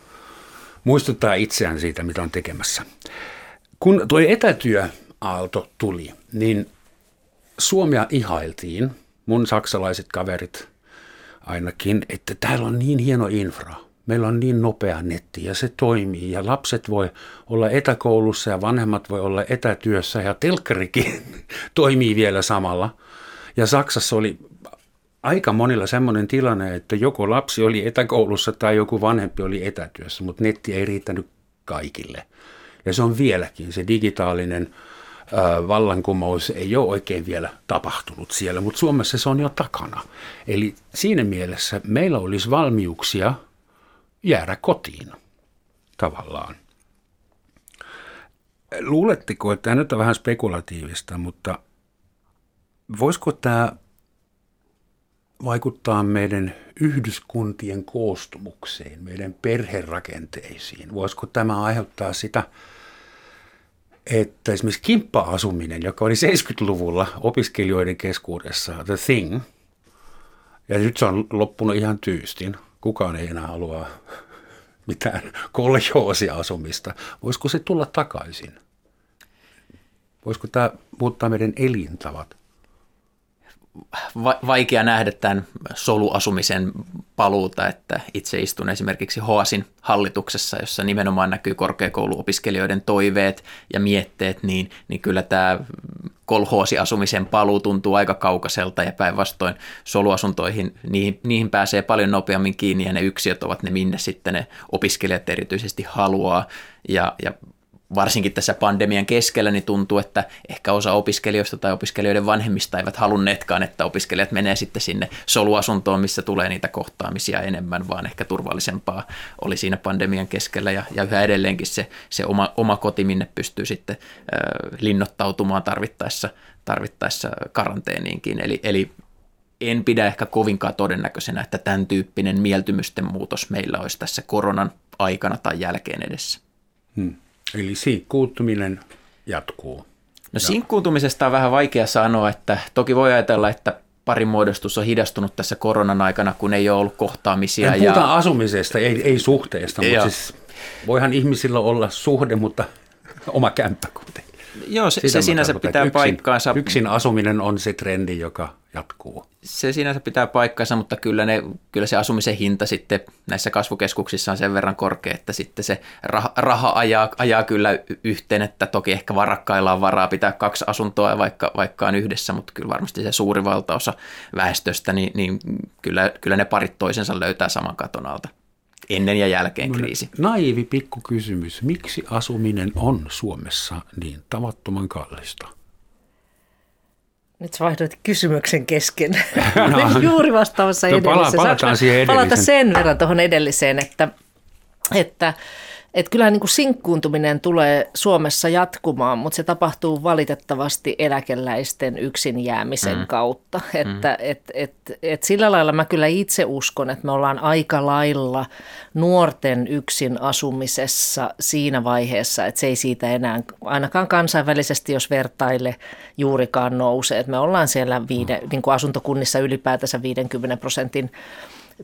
muistuttaa itseään siitä, mitä on tekemässä. Kun tuo etätyöaalto tuli, niin Suomea ihailtiin – mun saksalaiset kaverit ainakin, että täällä on niin hieno infra. Meillä on niin nopea netti ja se toimii ja lapset voi olla etäkoulussa ja vanhemmat voi olla etätyössä ja telkkarikin <laughs> toimii vielä samalla. Ja Saksassa oli aika monilla semmoinen tilanne, että joko lapsi oli etäkoulussa tai joku vanhempi oli etätyössä, mutta netti ei riittänyt kaikille. Ja se on vieläkin se digitaalinen vallankumous ei ole oikein vielä tapahtunut siellä, mutta Suomessa se on jo takana. Eli siinä mielessä meillä olisi valmiuksia jäädä kotiin tavallaan. Luuletteko, että tämä nyt on vähän spekulatiivista, mutta voisiko tämä vaikuttaa meidän yhdyskuntien koostumukseen, meidän perherakenteisiin? Voisiko tämä aiheuttaa sitä, että esimerkiksi kimppa-asuminen, joka oli 70-luvulla opiskelijoiden keskuudessa the thing, ja nyt se on loppunut ihan tyystin. Kukaan ei enää halua mitään koljoosiasumista. Voisiko se tulla takaisin? Voisiko tämä muuttaa meidän elintavat? Va- vaikea nähdä tämän soluasumisen paluuta, että itse istun esimerkiksi Hoasin hallituksessa, jossa nimenomaan näkyy korkeakouluopiskelijoiden toiveet ja mietteet, niin, niin kyllä tämä kolhoosiasumisen paluu tuntuu aika kaukaiselta ja päinvastoin soluasuntoihin, niihin, niihin pääsee paljon nopeammin kiinni ja ne yksiöt ovat ne, minne sitten ne opiskelijat erityisesti haluaa. Ja, ja varsinkin tässä pandemian keskellä niin tuntuu, että ehkä osa opiskelijoista tai opiskelijoiden vanhemmista eivät halunneetkaan, että opiskelijat menee sitten sinne soluasuntoon, missä tulee niitä kohtaamisia enemmän, vaan ehkä turvallisempaa oli siinä pandemian keskellä ja, ja yhä edelleenkin se, se oma, oma koti, minne pystyy sitten äh, linnoittautumaan tarvittaessa, tarvittaessa karanteeniinkin. Eli, eli en pidä ehkä kovinkaan todennäköisenä, että tämän tyyppinen mieltymysten muutos meillä olisi tässä koronan aikana tai jälkeen edessä. Hmm. Eli sinkkuutuminen jatkuu. No sinkkuutumisesta on vähän vaikea sanoa, että toki voi ajatella, että parin muodostus on hidastunut tässä koronan aikana, kun ei ole ollut kohtaamisia. En ja... asumisesta, ei, ei suhteesta, mutta siis voihan ihmisillä olla suhde, mutta <laughs> oma kämppä kuitenkin. Joo, se, se sinänsä pitää yksin, paikkaansa. Yksin asuminen on se trendi, joka jatkuu. Se sinänsä pitää paikkaansa, mutta kyllä, ne, kyllä se asumisen hinta sitten näissä kasvukeskuksissa on sen verran korkea, että sitten se raha, raha ajaa, ajaa kyllä yhteen, että toki ehkä varakkailla on varaa pitää kaksi asuntoa vaikka, vaikka on yhdessä, mutta kyllä varmasti se suuri valtaosa väestöstä, niin, niin kyllä, kyllä ne parit toisensa löytää saman katon alta ennen ja jälkeen kriisi. Naivi pikkukysymys. Miksi asuminen on Suomessa niin tavattoman kallista? Nyt sä vaihdoit kysymyksen kesken. <laughs> No, juuri vastaamassa no, edelliseen. Palataan siihen edelliseen. Palata sen verran tuohon edelliseen, että, että että kyllähän niin kuin sinkkuuntuminen tulee Suomessa jatkumaan, mutta se tapahtuu valitettavasti eläkeläisten yksin jäämisen mm. kautta. Että mm. et, et, et sillä lailla mä kyllä itse uskon, että me ollaan aika lailla nuorten yksin asumisessa siinä vaiheessa, että se ei siitä enää ainakaan kansainvälisesti, jos vertaille, juurikaan nouse. Että me ollaan siellä viide, mm. niin kuin asuntokunnissa ylipäätänsä 50 prosentin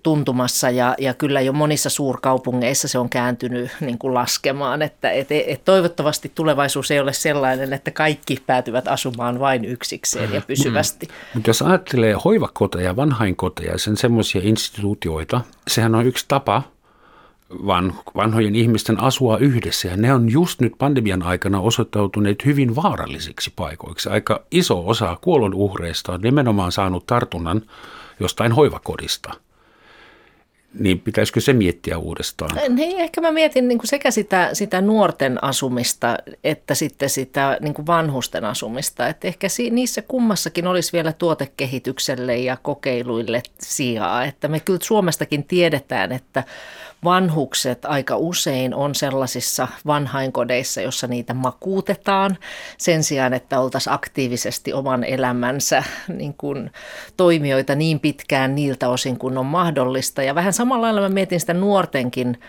tuntumassa ja, ja kyllä jo monissa suurkaupungeissa se on kääntynyt niin kuin laskemaan, että et, et toivottavasti tulevaisuus ei ole sellainen, että kaikki päätyvät asumaan vain yksikseen ja pysyvästi. Mm. Mutta jos ajattelee hoivakoteja, vanhainkoteja, sen semmoisia instituutioita, sehän on yksi tapa van, vanhojen ihmisten asua yhdessä ja ne on just nyt pandemian aikana osoittautuneet hyvin vaarallisiksi paikoiksi. Aika iso osa kuolonuhreista on nimenomaan saanut tartunnan jostain hoivakodista – niin pitäisikö se miettiä uudestaan? Niin, ehkä mä mietin niin kuin sekä sitä, sitä nuorten asumista että sitten sitä niin kuin vanhusten asumista. Että ehkä niissä kummassakin olisi vielä tuotekehitykselle ja kokeiluille sijaa. Että me kyllä Suomestakin tiedetään, että vanhukset aika usein on sellaisissa vanhainkodeissa, jossa niitä makuutetaan sen sijaan, että oltaisiin aktiivisesti oman elämänsä niin kuin toimijoita niin pitkään niiltä osin kuin on mahdollista. Ja vähän samalla lailla mä mietin sitä nuortenkin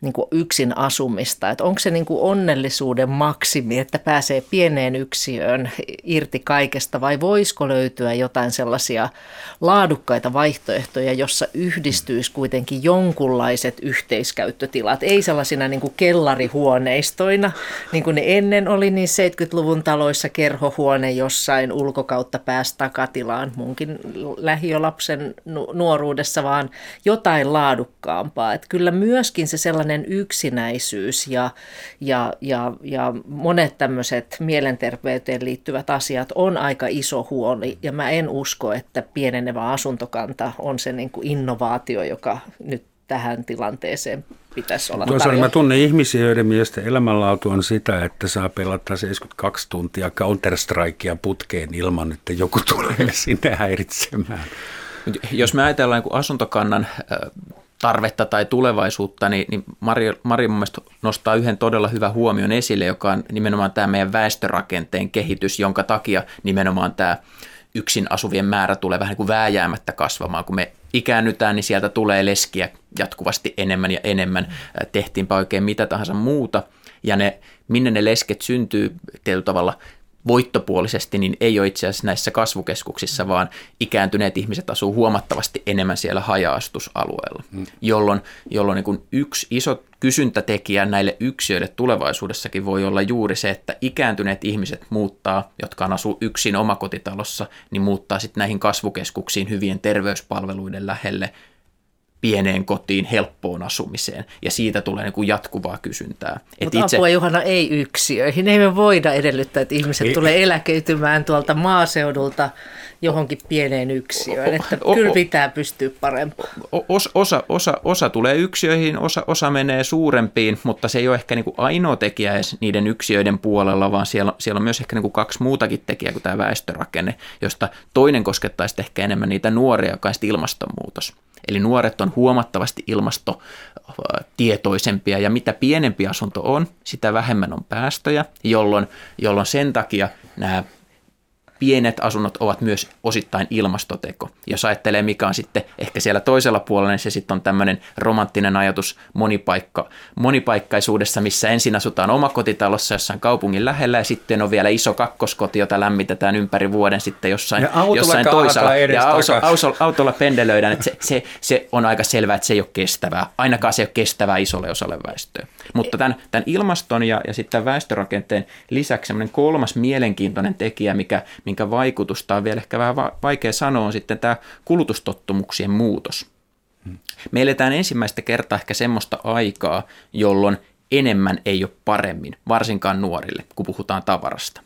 niin kuin yksin asumista. Että onko se niin kuin onnellisuuden maksimi, että pääsee pieneen yksiöön irti kaikesta vai voisiko löytyä jotain sellaisia laadukkaita vaihtoehtoja, jossa yhdistyisi kuitenkin jonkunlaiset yhteiskäyttötilat, ei sellaisina niin kuin kellarihuoneistoina, niin kuin ne ennen oli niin 70-luvun taloissa kerhohuone jossain ulkokautta päästä takatilaan munkin lähiölapsen nuoruudessa, vaan jotain laadukkaampaa. Että kyllä myöskin se sellainen sellainen yksinäisyys ja, ja, ja, ja monet tämmöiset mielenterveyteen liittyvät asiat on aika iso huoli. Ja mä en usko, että pienenevä asuntokanta on se niin kuin innovaatio, joka nyt tähän tilanteeseen pitäisi olla Toisaalta mä tunnen ihmisiä, joiden mielestä elämänlaatu on sitä, että saa pelata 72 tuntia Counter-Strikea putkeen ilman, että joku tulee <laughs> sinne häiritsemään. Jos me ajatellaan niin asuntokannan tarvetta tai tulevaisuutta, niin, niin Mari, Mari mun mielestä nostaa yhden todella hyvän huomion esille, joka on nimenomaan tämä meidän väestörakenteen kehitys, jonka takia nimenomaan tämä yksin asuvien määrä tulee vähän niin kuin vääjäämättä kasvamaan. Kun me ikäännytään, niin sieltä tulee leskiä jatkuvasti enemmän ja enemmän. Tehtiinpä oikein mitä tahansa muuta. Ja ne, minne ne lesket syntyy tietyllä tavalla voittopuolisesti, niin ei ole itse asiassa näissä kasvukeskuksissa, vaan ikääntyneet ihmiset asuu huomattavasti enemmän siellä haja-asutusalueella, mm. jolloin, jolloin niin kuin yksi iso kysyntätekijä näille yksilöille tulevaisuudessakin voi olla juuri se, että ikääntyneet ihmiset muuttaa, jotka on asuu yksin omakotitalossa, niin muuttaa sitten näihin kasvukeskuksiin hyvien terveyspalveluiden lähelle, pieneen kotiin, helppoon asumiseen. Ja siitä tulee niin kuin jatkuvaa kysyntää. Mutta itse... apua Juhana ei yksilöihin. Ei me voida edellyttää, että ihmiset ei. tulee eläkeytymään tuolta maaseudulta johonkin pieneen yksilöön. Että o, o, kyllä pitää pystyä parempaan. Osa, osa, osa, osa tulee yksilöihin, osa, osa menee suurempiin, mutta se ei ole ehkä niin kuin ainoa tekijä edes niiden yksilöiden puolella, vaan siellä, siellä on myös ehkä niin kuin kaksi muutakin tekijää kuin tämä väestörakenne, josta toinen koskettaisi ehkä enemmän niitä nuoria, joka on ilmastonmuutos. Eli nuoret on huomattavasti ilmastotietoisempia ja mitä pienempi asunto on, sitä vähemmän on päästöjä, jolloin, jolloin sen takia nämä pienet asunnot ovat myös osittain ilmastoteko. Jos ajattelee, mikä on sitten ehkä siellä toisella puolella, niin se sitten on tämmöinen romanttinen ajatus monipaikka, monipaikkaisuudessa, missä ensin asutaan omakotitalossa jossain kaupungin lähellä ja sitten on vielä iso kakkoskoti, jota lämmitetään ympäri vuoden sitten jossain, ja jossain toisella. Ja autolla, autolla, autolla pendelöidään, että se, se, se on aika selvää, että se ei ole kestävää. Ainakaan se ei ole kestävää isolle osalle väestöä. Mutta tämän, tämän ilmaston ja, ja sitten väestörakenteen lisäksi kolmas mielenkiintoinen tekijä, mikä, minkä vaikutusta on vielä ehkä vähän vaikea sanoa, on sitten tämä kulutustottumuksien muutos. Me eletään ensimmäistä kertaa ehkä semmoista aikaa, jolloin enemmän ei ole paremmin, varsinkaan nuorille, kun puhutaan tavarasta.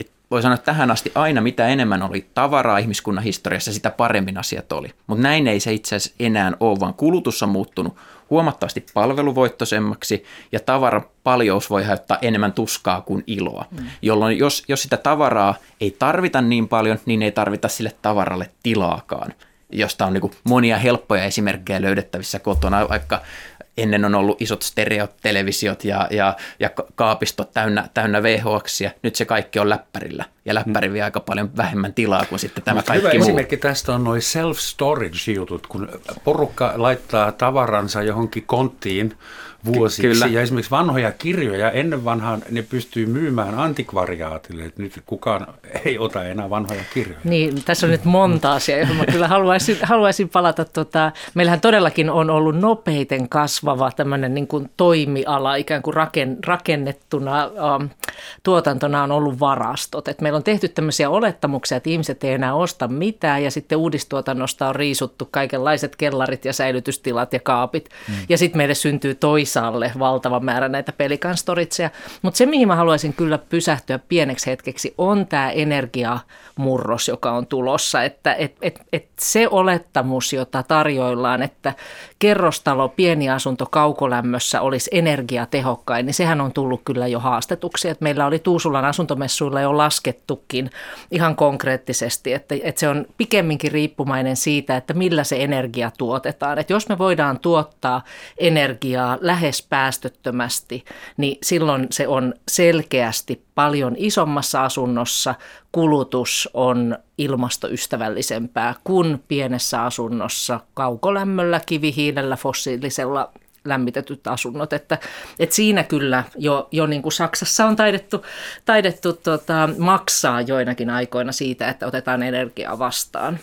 Et voi sanoa, että tähän asti aina mitä enemmän oli tavaraa ihmiskunnan historiassa, sitä paremmin asiat oli. Mutta näin ei se itse asiassa enää ole, vaan kulutus on muuttunut huomattavasti palveluvoittoisemmaksi ja tavaran paljous voi aiheuttaa enemmän tuskaa kuin iloa. Mm. Jolloin jos, jos sitä tavaraa ei tarvita niin paljon, niin ei tarvita sille tavaralle tilaakaan josta on niin monia helppoja esimerkkejä löydettävissä kotona, vaikka ennen on ollut isot stereotelevisiot ja, ja, ja kaapistot täynnä, täynnä VHXia. Nyt se kaikki on läppärillä ja läppäri vie aika paljon vähemmän tilaa kuin sitten tämä Mutta kaikki hyvä muu. esimerkki tästä on noin self-storage-jutut, kun porukka laittaa tavaransa johonkin konttiin vuosiksi. Kyllä. Ja esimerkiksi vanhoja kirjoja, ennen vanhaan ne pystyy myymään antikvariaatille, että nyt kukaan ei ota enää vanhoja kirjoja. Niin, tässä on nyt monta asiaa, johon mä kyllä haluaisin, haluaisin palata. Tota, meillähän todellakin on ollut nopeiten kasvava tämmöinen niin kuin toimiala, ikään kuin raken, rakennettuna ähm, tuotantona on ollut varastot. Et meillä on tehty tämmöisiä olettamuksia, että ihmiset ei enää osta mitään ja sitten uudistuotannosta on riisuttu kaikenlaiset kellarit ja säilytystilat ja kaapit. Hmm. Ja sitten meille syntyy tois Iisalle valtava määrä näitä pelikanstoriteja. Mutta se, mihin mä haluaisin kyllä pysähtyä pieneksi hetkeksi, on tämä energiamurros, joka on tulossa. Että et, et, et se olettamus, jota tarjoillaan, että kerrostalo, pieni asunto kaukolämmössä olisi energiatehokkain, niin sehän on tullut kyllä jo haastetuksi. Et meillä oli Tuusulan asuntomessuilla jo laskettukin ihan konkreettisesti, että, että se on pikemminkin riippumainen siitä, että millä se energia tuotetaan. Et jos me voidaan tuottaa energiaa lähes päästöttömästi, niin silloin se on selkeästi paljon isommassa asunnossa. Kulutus on ilmastoystävällisempää kuin pienessä asunnossa kaukolämmöllä, kivihiilellä, fossiilisella lämmitetyt asunnot. Että, että siinä kyllä jo, jo niin kuin Saksassa on taidettu, taidettu tota, maksaa joinakin aikoina siitä, että otetaan energiaa vastaan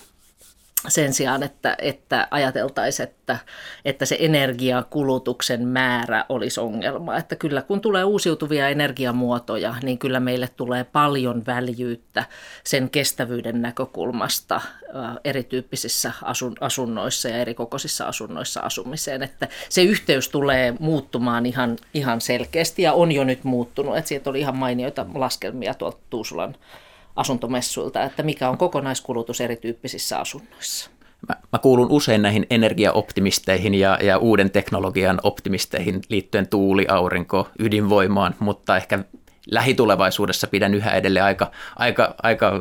sen sijaan, että, että ajateltaisiin, että, että se energiakulutuksen määrä olisi ongelma. Että kyllä kun tulee uusiutuvia energiamuotoja, niin kyllä meille tulee paljon väljyyttä sen kestävyyden näkökulmasta erityyppisissä asun, asunnoissa ja erikokoisissa asunnoissa asumiseen. Että se yhteys tulee muuttumaan ihan, ihan selkeästi ja on jo nyt muuttunut. Että siitä oli ihan mainioita laskelmia tuolta Tuusulan asuntomessuilta, että mikä on kokonaiskulutus erityyppisissä asunnoissa. Mä, mä kuulun usein näihin energiaoptimisteihin ja, ja uuden teknologian optimisteihin liittyen tuuli, aurinko, ydinvoimaan, mutta ehkä lähitulevaisuudessa pidän yhä edelleen aika, aika, aika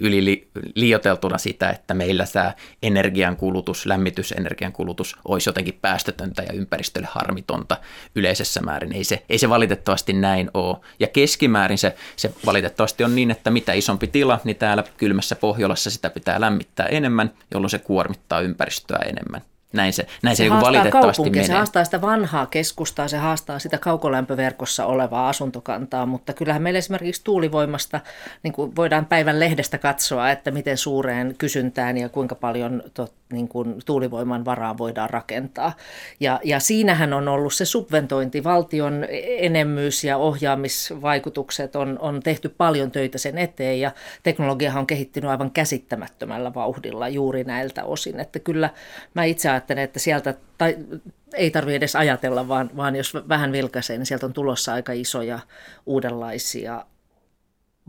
yli liioteltuna sitä, että meillä tämä energiankulutus, lämmitysenergian kulutus olisi jotenkin päästötöntä ja ympäristölle harmitonta yleisessä määrin. Ei se, ei se valitettavasti näin ole. Ja keskimäärin se, se valitettavasti on niin, että mitä isompi tila, niin täällä kylmässä Pohjolassa sitä pitää lämmittää enemmän, jolloin se kuormittaa ympäristöä enemmän näin se, näin se, se niin valitettavasti menee. Se haastaa sitä vanhaa keskustaa, se haastaa sitä kaukolämpöverkossa olevaa asuntokantaa, mutta kyllähän meillä esimerkiksi tuulivoimasta niin kuin voidaan päivän lehdestä katsoa, että miten suureen kysyntään ja kuinka paljon tot, niin kuin tuulivoiman varaa voidaan rakentaa. Ja, ja siinähän on ollut se subventointi, valtion enemmyys ja ohjaamisvaikutukset on, on tehty paljon töitä sen eteen ja teknologiahan on kehittynyt aivan käsittämättömällä vauhdilla juuri näiltä osin, että kyllä mä itse ajattelen, että sieltä, tai ei tarvitse edes ajatella, vaan, vaan jos vähän vilkaisee, niin sieltä on tulossa aika isoja uudenlaisia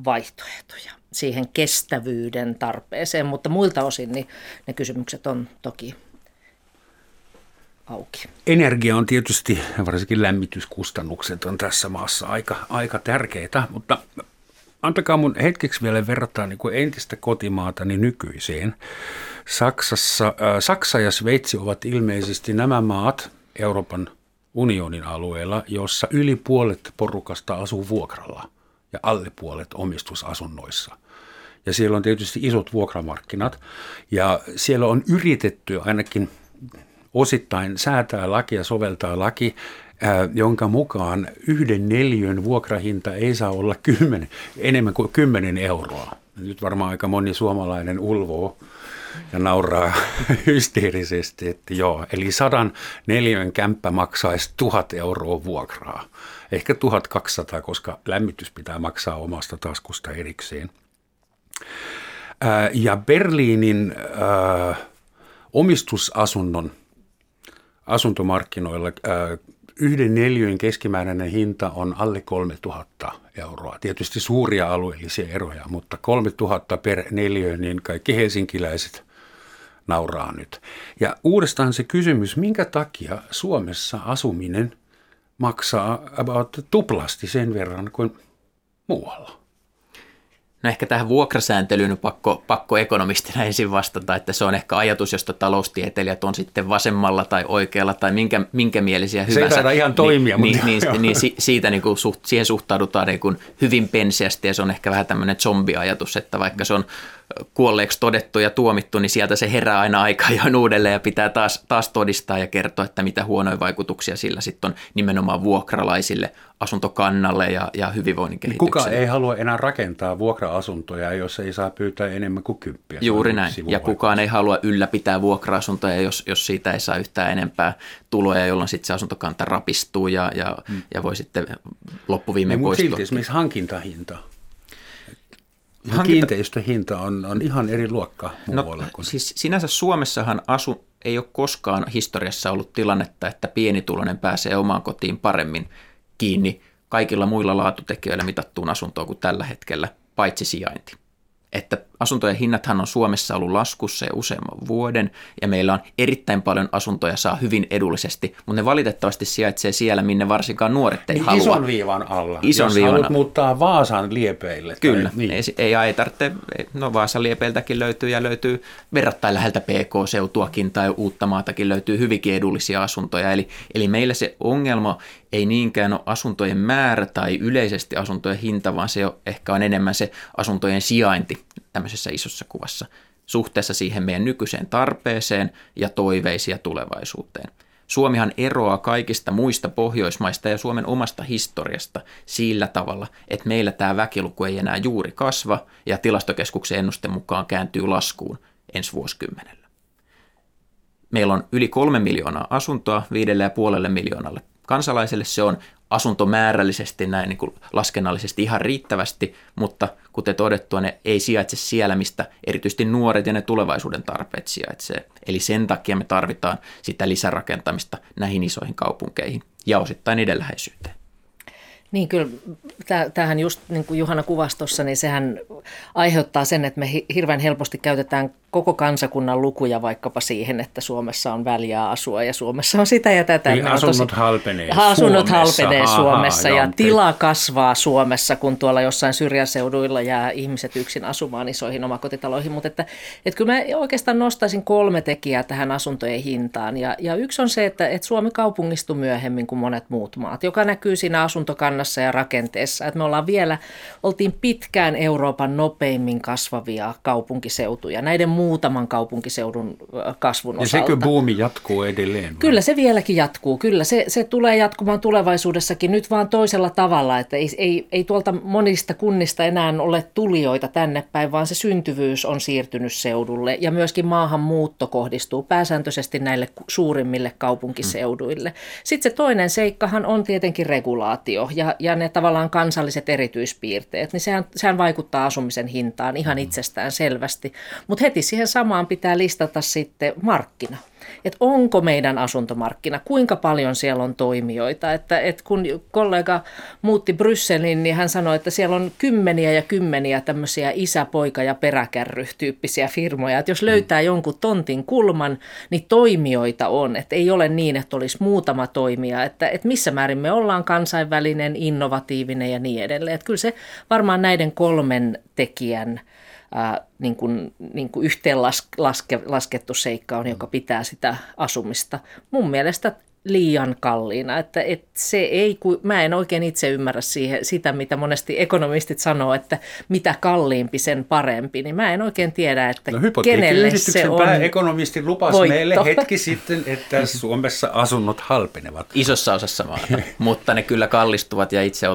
vaihtoehtoja siihen kestävyyden tarpeeseen, mutta muilta osin niin ne kysymykset on toki auki. Energia on tietysti, varsinkin lämmityskustannukset on tässä maassa aika, aika tärkeitä, mutta antakaa mun hetkeksi vielä verrata niin kuin entistä kotimaata niin nykyiseen. Saksassa, äh, Saksa ja Sveitsi ovat ilmeisesti nämä maat Euroopan unionin alueella, jossa yli puolet porukasta asuu vuokralla ja alle puolet omistusasunnoissa. Ja siellä on tietysti isot vuokramarkkinat ja siellä on yritetty ainakin osittain säätää laki ja soveltaa laki, jonka mukaan yhden neliön vuokrahinta ei saa olla <laughs> kymmenen, enemmän kuin 10 euroa. Nyt varmaan aika moni suomalainen ulvoo ja nauraa <laughs> hysteerisesti, että joo, eli sadan neliön kämppä maksaisi tuhat euroa vuokraa. Ehkä 1200, koska lämmitys pitää maksaa omasta taskusta erikseen. Ja Berliinin omistusasunnon asuntomarkkinoilla yhden neliön keskimääräinen hinta on alle 3000 euroa. Tietysti suuria alueellisia eroja, mutta 3000 per neliö, niin kaikki helsinkiläiset nauraa nyt. Ja uudestaan se kysymys, minkä takia Suomessa asuminen maksaa about tuplasti sen verran kuin muualla? No ehkä tähän vuokrasääntelyyn on pakko, pakko ekonomistina <laughs> ensin vastata, että se on ehkä ajatus, josta taloustieteilijät on sitten vasemmalla tai oikealla tai minkä, minkä mielisiä hyvänsä. Se ei ihan toimia. Niin, mutta niin, niin, niin siitä niin kuin suht, siihen suhtaudutaan niin kuin hyvin penseästi ja se on ehkä vähän tämmöinen zombiajatus, että vaikka se on kuolleeksi todettu ja tuomittu, niin sieltä se herää aina aika jo uudelleen ja pitää taas, taas todistaa ja kertoa, että mitä huonoja vaikutuksia sillä sitten on nimenomaan vuokralaisille, asuntokannalle ja, ja hyvinvoinnin kehitykselle. Kuka ei halua enää rakentaa vuokra-asuntoja, jos ei saa pyytää enemmän kuin kymppiä. Juuri näin. Ja kukaan ei halua ylläpitää vuokra-asuntoja, jos, jos siitä ei saa yhtään enempää tuloja, jolloin sitten se asuntokanta rapistuu ja, ja, hmm. ja voi sitten loppuviimein poistua. Mutta silti esimerkiksi hankintahinta Hankita... Kiinteistöhinta on, on ihan eri luokka muualla. No, kuin... siis sinänsä Suomessahan asu, ei ole koskaan historiassa ollut tilannetta, että pienituloinen pääsee omaan kotiin paremmin kiinni kaikilla muilla laatutekijöillä mitattuun asuntoon kuin tällä hetkellä, paitsi sijainti että asuntojen hinnathan on Suomessa ollut laskussa jo useamman vuoden ja meillä on erittäin paljon asuntoja saa hyvin edullisesti, mutta ne valitettavasti sijaitsee siellä, minne varsinkaan nuoret ei niin halua. Ison viivan alla. Ison Jos viivan haluat muuttaa Vaasan liepeille. Kyllä, tai, niin. ei, ei, ei tarvitse, no Vaasan liepeiltäkin löytyy ja löytyy verrattain läheltä PK-seutuakin tai Uuttamaatakin löytyy hyvinkin edullisia asuntoja. Eli, eli meillä se ongelma ei niinkään ole asuntojen määrä tai yleisesti asuntojen hinta, vaan se ehkä on enemmän se asuntojen sijainti tämmöisessä isossa kuvassa suhteessa siihen meidän nykyiseen tarpeeseen ja toiveisiin tulevaisuuteen. Suomihan eroaa kaikista muista Pohjoismaista ja Suomen omasta historiasta sillä tavalla, että meillä tämä väkiluku ei enää juuri kasva ja tilastokeskuksen ennusten mukaan kääntyy laskuun ensi vuosikymmenellä. Meillä on yli kolme miljoonaa asuntoa viidelle ja puolelle miljoonalle kansalaiselle se on asuntomäärällisesti näin niin kuin laskennallisesti ihan riittävästi, mutta kuten todettua, ne ei sijaitse siellä, mistä erityisesti nuoret ja ne tulevaisuuden tarpeet sijaitsee. Eli sen takia me tarvitaan sitä lisärakentamista näihin isoihin kaupunkeihin ja osittain niiden läheisyyteen. Niin kyllä, tämähän just niin kuin Juhana kuvasi tuossa, niin sehän aiheuttaa sen, että me hirveän helposti käytetään koko kansakunnan lukuja vaikkapa siihen, että Suomessa on väliä asua ja Suomessa on sitä ja tätä. Niin asunnot tosi, halpenee Asunnot Suomessa. halpenee ha, Suomessa ha, ja tila kasvaa Suomessa, kun tuolla jossain syrjäseuduilla jää ihmiset yksin asumaan isoihin omakotitaloihin. Mutta että, että kyllä mä oikeastaan nostaisin kolme tekijää tähän asuntojen hintaan. Ja, ja yksi on se, että, että Suomi kaupungistui myöhemmin kuin monet muut maat, joka näkyy siinä asuntokannassa ja rakenteessa. Että me ollaan vielä, oltiin pitkään Euroopan nopeimmin kasvavia kaupunkiseutuja näiden muutaman kaupunkiseudun kasvun osalta. Ja sekö buumi jatkuu edelleen? Kyllä se vieläkin jatkuu. Kyllä se, se tulee jatkumaan tulevaisuudessakin nyt vaan toisella tavalla, että ei, ei, ei tuolta monista kunnista enää ole tulijoita tänne päin, vaan se syntyvyys on siirtynyt seudulle ja myöskin maahanmuutto kohdistuu pääsääntöisesti näille suurimmille kaupunkiseuduille. Sitten se toinen seikkahan on tietenkin regulaatio ja, ja ne tavallaan kansalliset erityispiirteet, niin sehän, sehän vaikuttaa asumisen hintaan ihan itsestään selvästi. Mutta heti siihen samaan pitää listata sitten markkina että onko meidän asuntomarkkina, kuinka paljon siellä on toimijoita. Että, että kun kollega muutti Brysselin, niin hän sanoi, että siellä on kymmeniä ja kymmeniä tämmöisiä isä, poika ja peräkärry-tyyppisiä firmoja. Että jos löytää jonkun tontin kulman, niin toimijoita on. Että ei ole niin, että olisi muutama toimija. Että, että missä määrin me ollaan kansainvälinen, innovatiivinen ja niin edelleen. Että kyllä se varmaan näiden kolmen tekijän – ää, niin kuin, niin kuin yhteenlaskettu seikka on, joka pitää sitä asumista. Mun mielestä liian kalliina. Että, että se ei, mä en oikein itse ymmärrä siihen, sitä, mitä monesti ekonomistit sanoo, että mitä kalliimpi sen parempi, niin mä en oikein tiedä, että no, kenelle se on pääekonomisti lupasi voitto. meille hetki sitten, että Suomessa asunnot halpenevat. Isossa osassa maata, mutta ne kyllä kallistuvat ja itse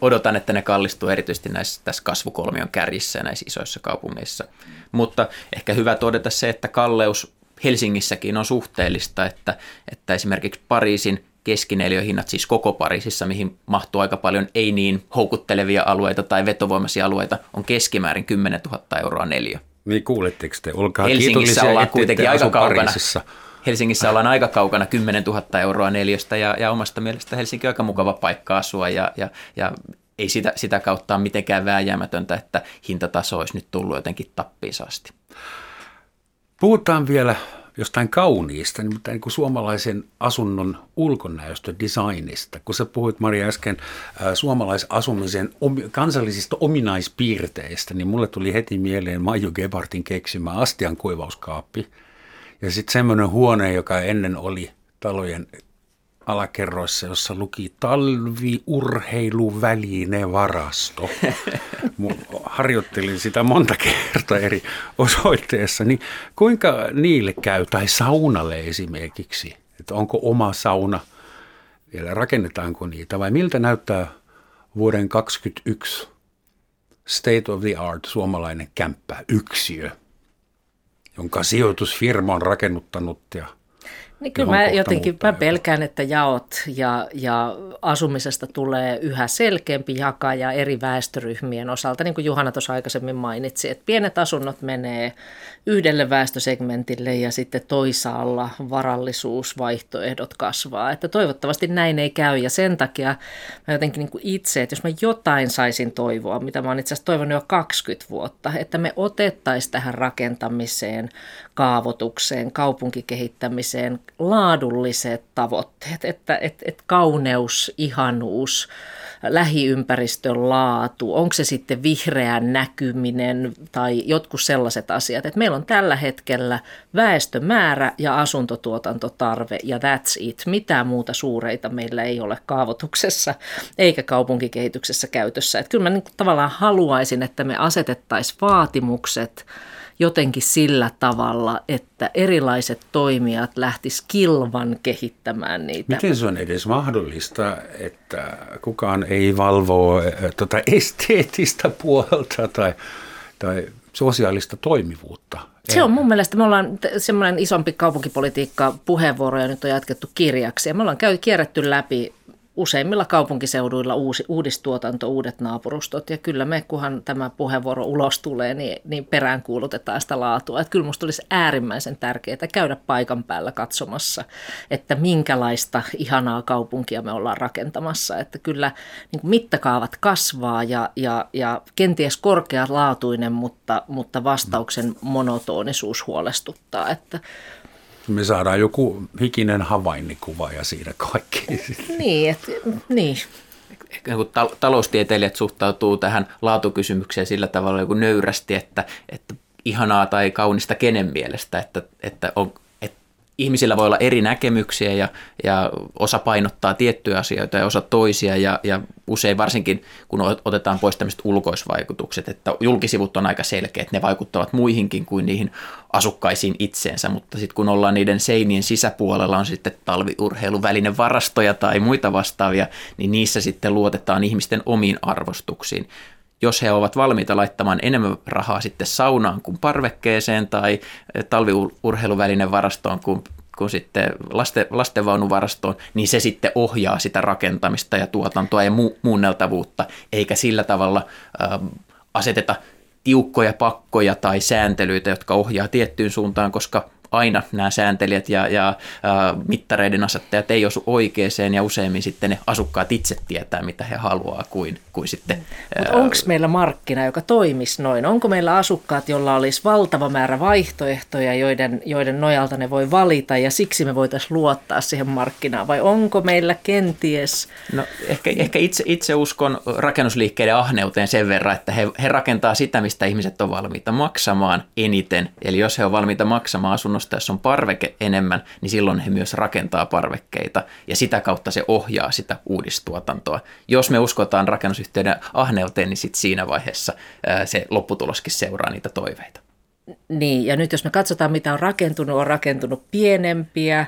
odotan, että ne kallistuu erityisesti näissä, tässä kasvukolmion kärjissä ja näissä isoissa kaupungeissa. Mutta ehkä hyvä todeta se, että kalleus Helsingissäkin on suhteellista, että, että esimerkiksi Pariisin keskineliöhinnat, siis koko Pariisissa, mihin mahtuu aika paljon ei niin houkuttelevia alueita tai vetovoimaisia alueita, on keskimäärin 10 000 euroa neliö. Niin kuuletteko te? Olkaa Helsingissä ollaan kuitenkin aika kaukana. Pariisissa. Helsingissä ollaan aika kaukana 10 000 euroa neliöstä ja, ja omasta mielestä Helsinki on aika mukava paikka asua ja, ja, ja ei sitä, sitä kautta ole mitenkään vääjäämätöntä, että hintataso olisi nyt tullut jotenkin tappiisasti. Puhutaan vielä jostain kauniista, nimittäin niin kuin suomalaisen asunnon ulkonäöstä, designista. Kun sä puhuit Maria äsken äh, suomalaisasumisen kansallisista ominaispiirteistä, niin mulle tuli heti mieleen Maiju Gebhardtin keksimä astian kuivauskaappi. Ja sitten semmoinen huone, joka ennen oli talojen alakerroissa, jossa luki talviurheiluvälinen-varasto. Harjoittelin sitä monta kertaa eri osoitteessa. Niin kuinka niille käy, tai saunalle esimerkiksi? Että onko oma sauna, vielä rakennetaanko niitä, vai miltä näyttää vuoden 2021 state of the art suomalainen kämppä, yksiö, jonka sijoitusfirma on rakennuttanut ja – niin kyllä mä jotenkin mä pelkään, että jaot ja, ja asumisesta tulee yhä selkeämpi jakaja eri väestöryhmien osalta, niin kuin Juhana tuossa aikaisemmin mainitsi, että pienet asunnot menee yhdelle väestösegmentille ja sitten toisaalla varallisuusvaihtoehdot kasvaa. Että toivottavasti näin ei käy ja sen takia mä jotenkin niin kuin itse, että jos mä jotain saisin toivoa, mitä mä oon itse asiassa toivonut jo 20 vuotta, että me otettaisiin tähän rakentamiseen, kaavoitukseen, kaupunkikehittämiseen laadulliset tavoitteet, että et, et kauneus, ihanuus, lähiympäristön laatu, onko se sitten vihreän näkyminen tai jotkut sellaiset asiat. Että meillä on tällä hetkellä väestömäärä ja asuntotuotantotarve ja that's it. Mitään muuta suureita meillä ei ole kaavoituksessa eikä kaupunkikehityksessä käytössä. Että kyllä mä niin tavallaan haluaisin, että me asetettaisiin vaatimukset – jotenkin sillä tavalla, että erilaiset toimijat lähtis kilvan kehittämään niitä. Miten se on edes mahdollista, että kukaan ei valvo tuota esteettistä puolta tai, tai sosiaalista toimivuutta? Se on mun mielestä, me ollaan semmoinen isompi kaupunkipolitiikka puheenvuoroja nyt on jatkettu kirjaksi ja me ollaan käy, kierretty läpi useimmilla kaupunkiseuduilla uusi, uudistuotanto, uudet naapurustot. Ja kyllä me, kunhan tämä puheenvuoro ulos tulee, niin, niin peräänkuulutetaan sitä laatua. Että kyllä minusta olisi äärimmäisen tärkeää käydä paikan päällä katsomassa, että minkälaista ihanaa kaupunkia me ollaan rakentamassa. Että kyllä niin mittakaavat kasvaa ja, ja, ja kenties korkealaatuinen, mutta, mutta vastauksen monotonisuus huolestuttaa. Että me saadaan joku hikinen havainnikuva ja siinä kaikki. Niin, et, niin. Ehkä kun taloustieteilijät suhtautuu tähän laatukysymykseen sillä tavalla joku nöyrästi, että, että ihanaa tai kaunista kenen mielestä, että, että on, ihmisillä voi olla eri näkemyksiä ja, ja osa painottaa tiettyjä asioita ja osa toisia ja, ja usein varsinkin kun otetaan pois tämmöiset ulkoisvaikutukset, että julkisivut on aika selkeät, ne vaikuttavat muihinkin kuin niihin asukkaisiin itseensä, mutta sitten kun ollaan niiden seinien sisäpuolella on sitten talviurheiluvälinen varastoja tai muita vastaavia, niin niissä sitten luotetaan ihmisten omiin arvostuksiin jos he ovat valmiita laittamaan enemmän rahaa sitten saunaan kuin parvekkeeseen tai talviurheiluvälinen varastoon kuin kuin sitten lasten, lastenvaunuvarastoon, niin se sitten ohjaa sitä rakentamista ja tuotantoa ja mu, muunneltavuutta, eikä sillä tavalla äh, aseteta tiukkoja pakkoja tai sääntelyitä, jotka ohjaa tiettyyn suuntaan, koska aina nämä sääntelijät ja, ja ä, mittareiden asettajat ei osu oikeeseen ja useimmin sitten ne asukkaat itse tietää, mitä he haluaa kuin, kuin sitten. onko meillä markkina, joka toimisi noin? Onko meillä asukkaat, joilla olisi valtava määrä vaihtoehtoja, joiden, joiden nojalta ne voi valita ja siksi me voitaisiin luottaa siihen markkinaan vai onko meillä kenties? No ehkä, ehkä itse, itse uskon rakennusliikkeiden ahneuteen sen verran, että he, he rakentaa sitä, mistä ihmiset on valmiita maksamaan eniten. Eli jos he on valmiita maksamaan asunnon asunnosta, jos on parveke enemmän, niin silloin he myös rakentaa parvekkeita ja sitä kautta se ohjaa sitä uudistuotantoa. Jos me uskotaan rakennusyhtiöiden ahneuteen, niin sitten siinä vaiheessa se lopputuloskin seuraa niitä toiveita. Niin, ja nyt jos me katsotaan, mitä on rakentunut, on rakentunut pienempiä,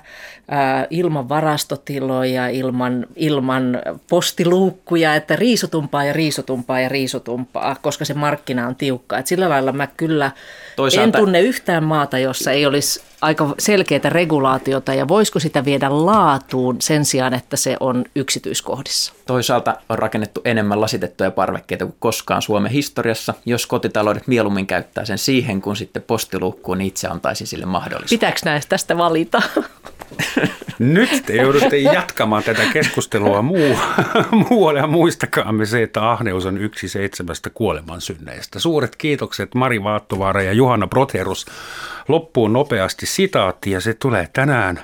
ää, ilman varastotiloja, ilman, ilman postiluukkuja, että riisutumpaa ja riisutumpaa ja riisutumpaa, koska se markkina on tiukka. Et sillä lailla mä kyllä Toisaalta... en tunne yhtään maata, jossa ei olisi aika selkeää regulaatiota ja voisiko sitä viedä laatuun sen sijaan, että se on yksityiskohdissa? Toisaalta on rakennettu enemmän lasitettuja parvekkeita kuin koskaan Suomen historiassa. Jos kotitaloudet mieluummin käyttää sen siihen, kun sitten postiluukkuun, niin itse antaisi sille mahdollisuuden. Pitääkö näistä tästä valita? <laughs> Nyt te joudutte jatkamaan tätä keskustelua muu, <laughs> muualle ja muistakaamme se, että ahneus on yksi seitsemästä kuolemansynneistä. Suuret kiitokset Mari Vaattovaara ja Juhana Proterus. Loppuun nopeasti sitaatti ja se tulee tänään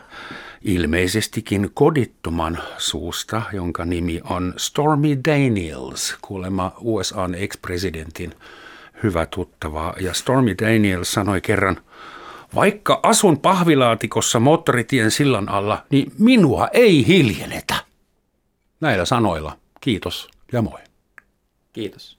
ilmeisestikin kodittoman suusta, jonka nimi on Stormy Daniels, kuulemma USAn ex-presidentin hyvä tuttava. Ja Stormy Daniels sanoi kerran, vaikka asun pahvilaatikossa moottoritien sillan alla, niin minua ei hiljennetä. Näillä sanoilla kiitos ja moi. Kiitos.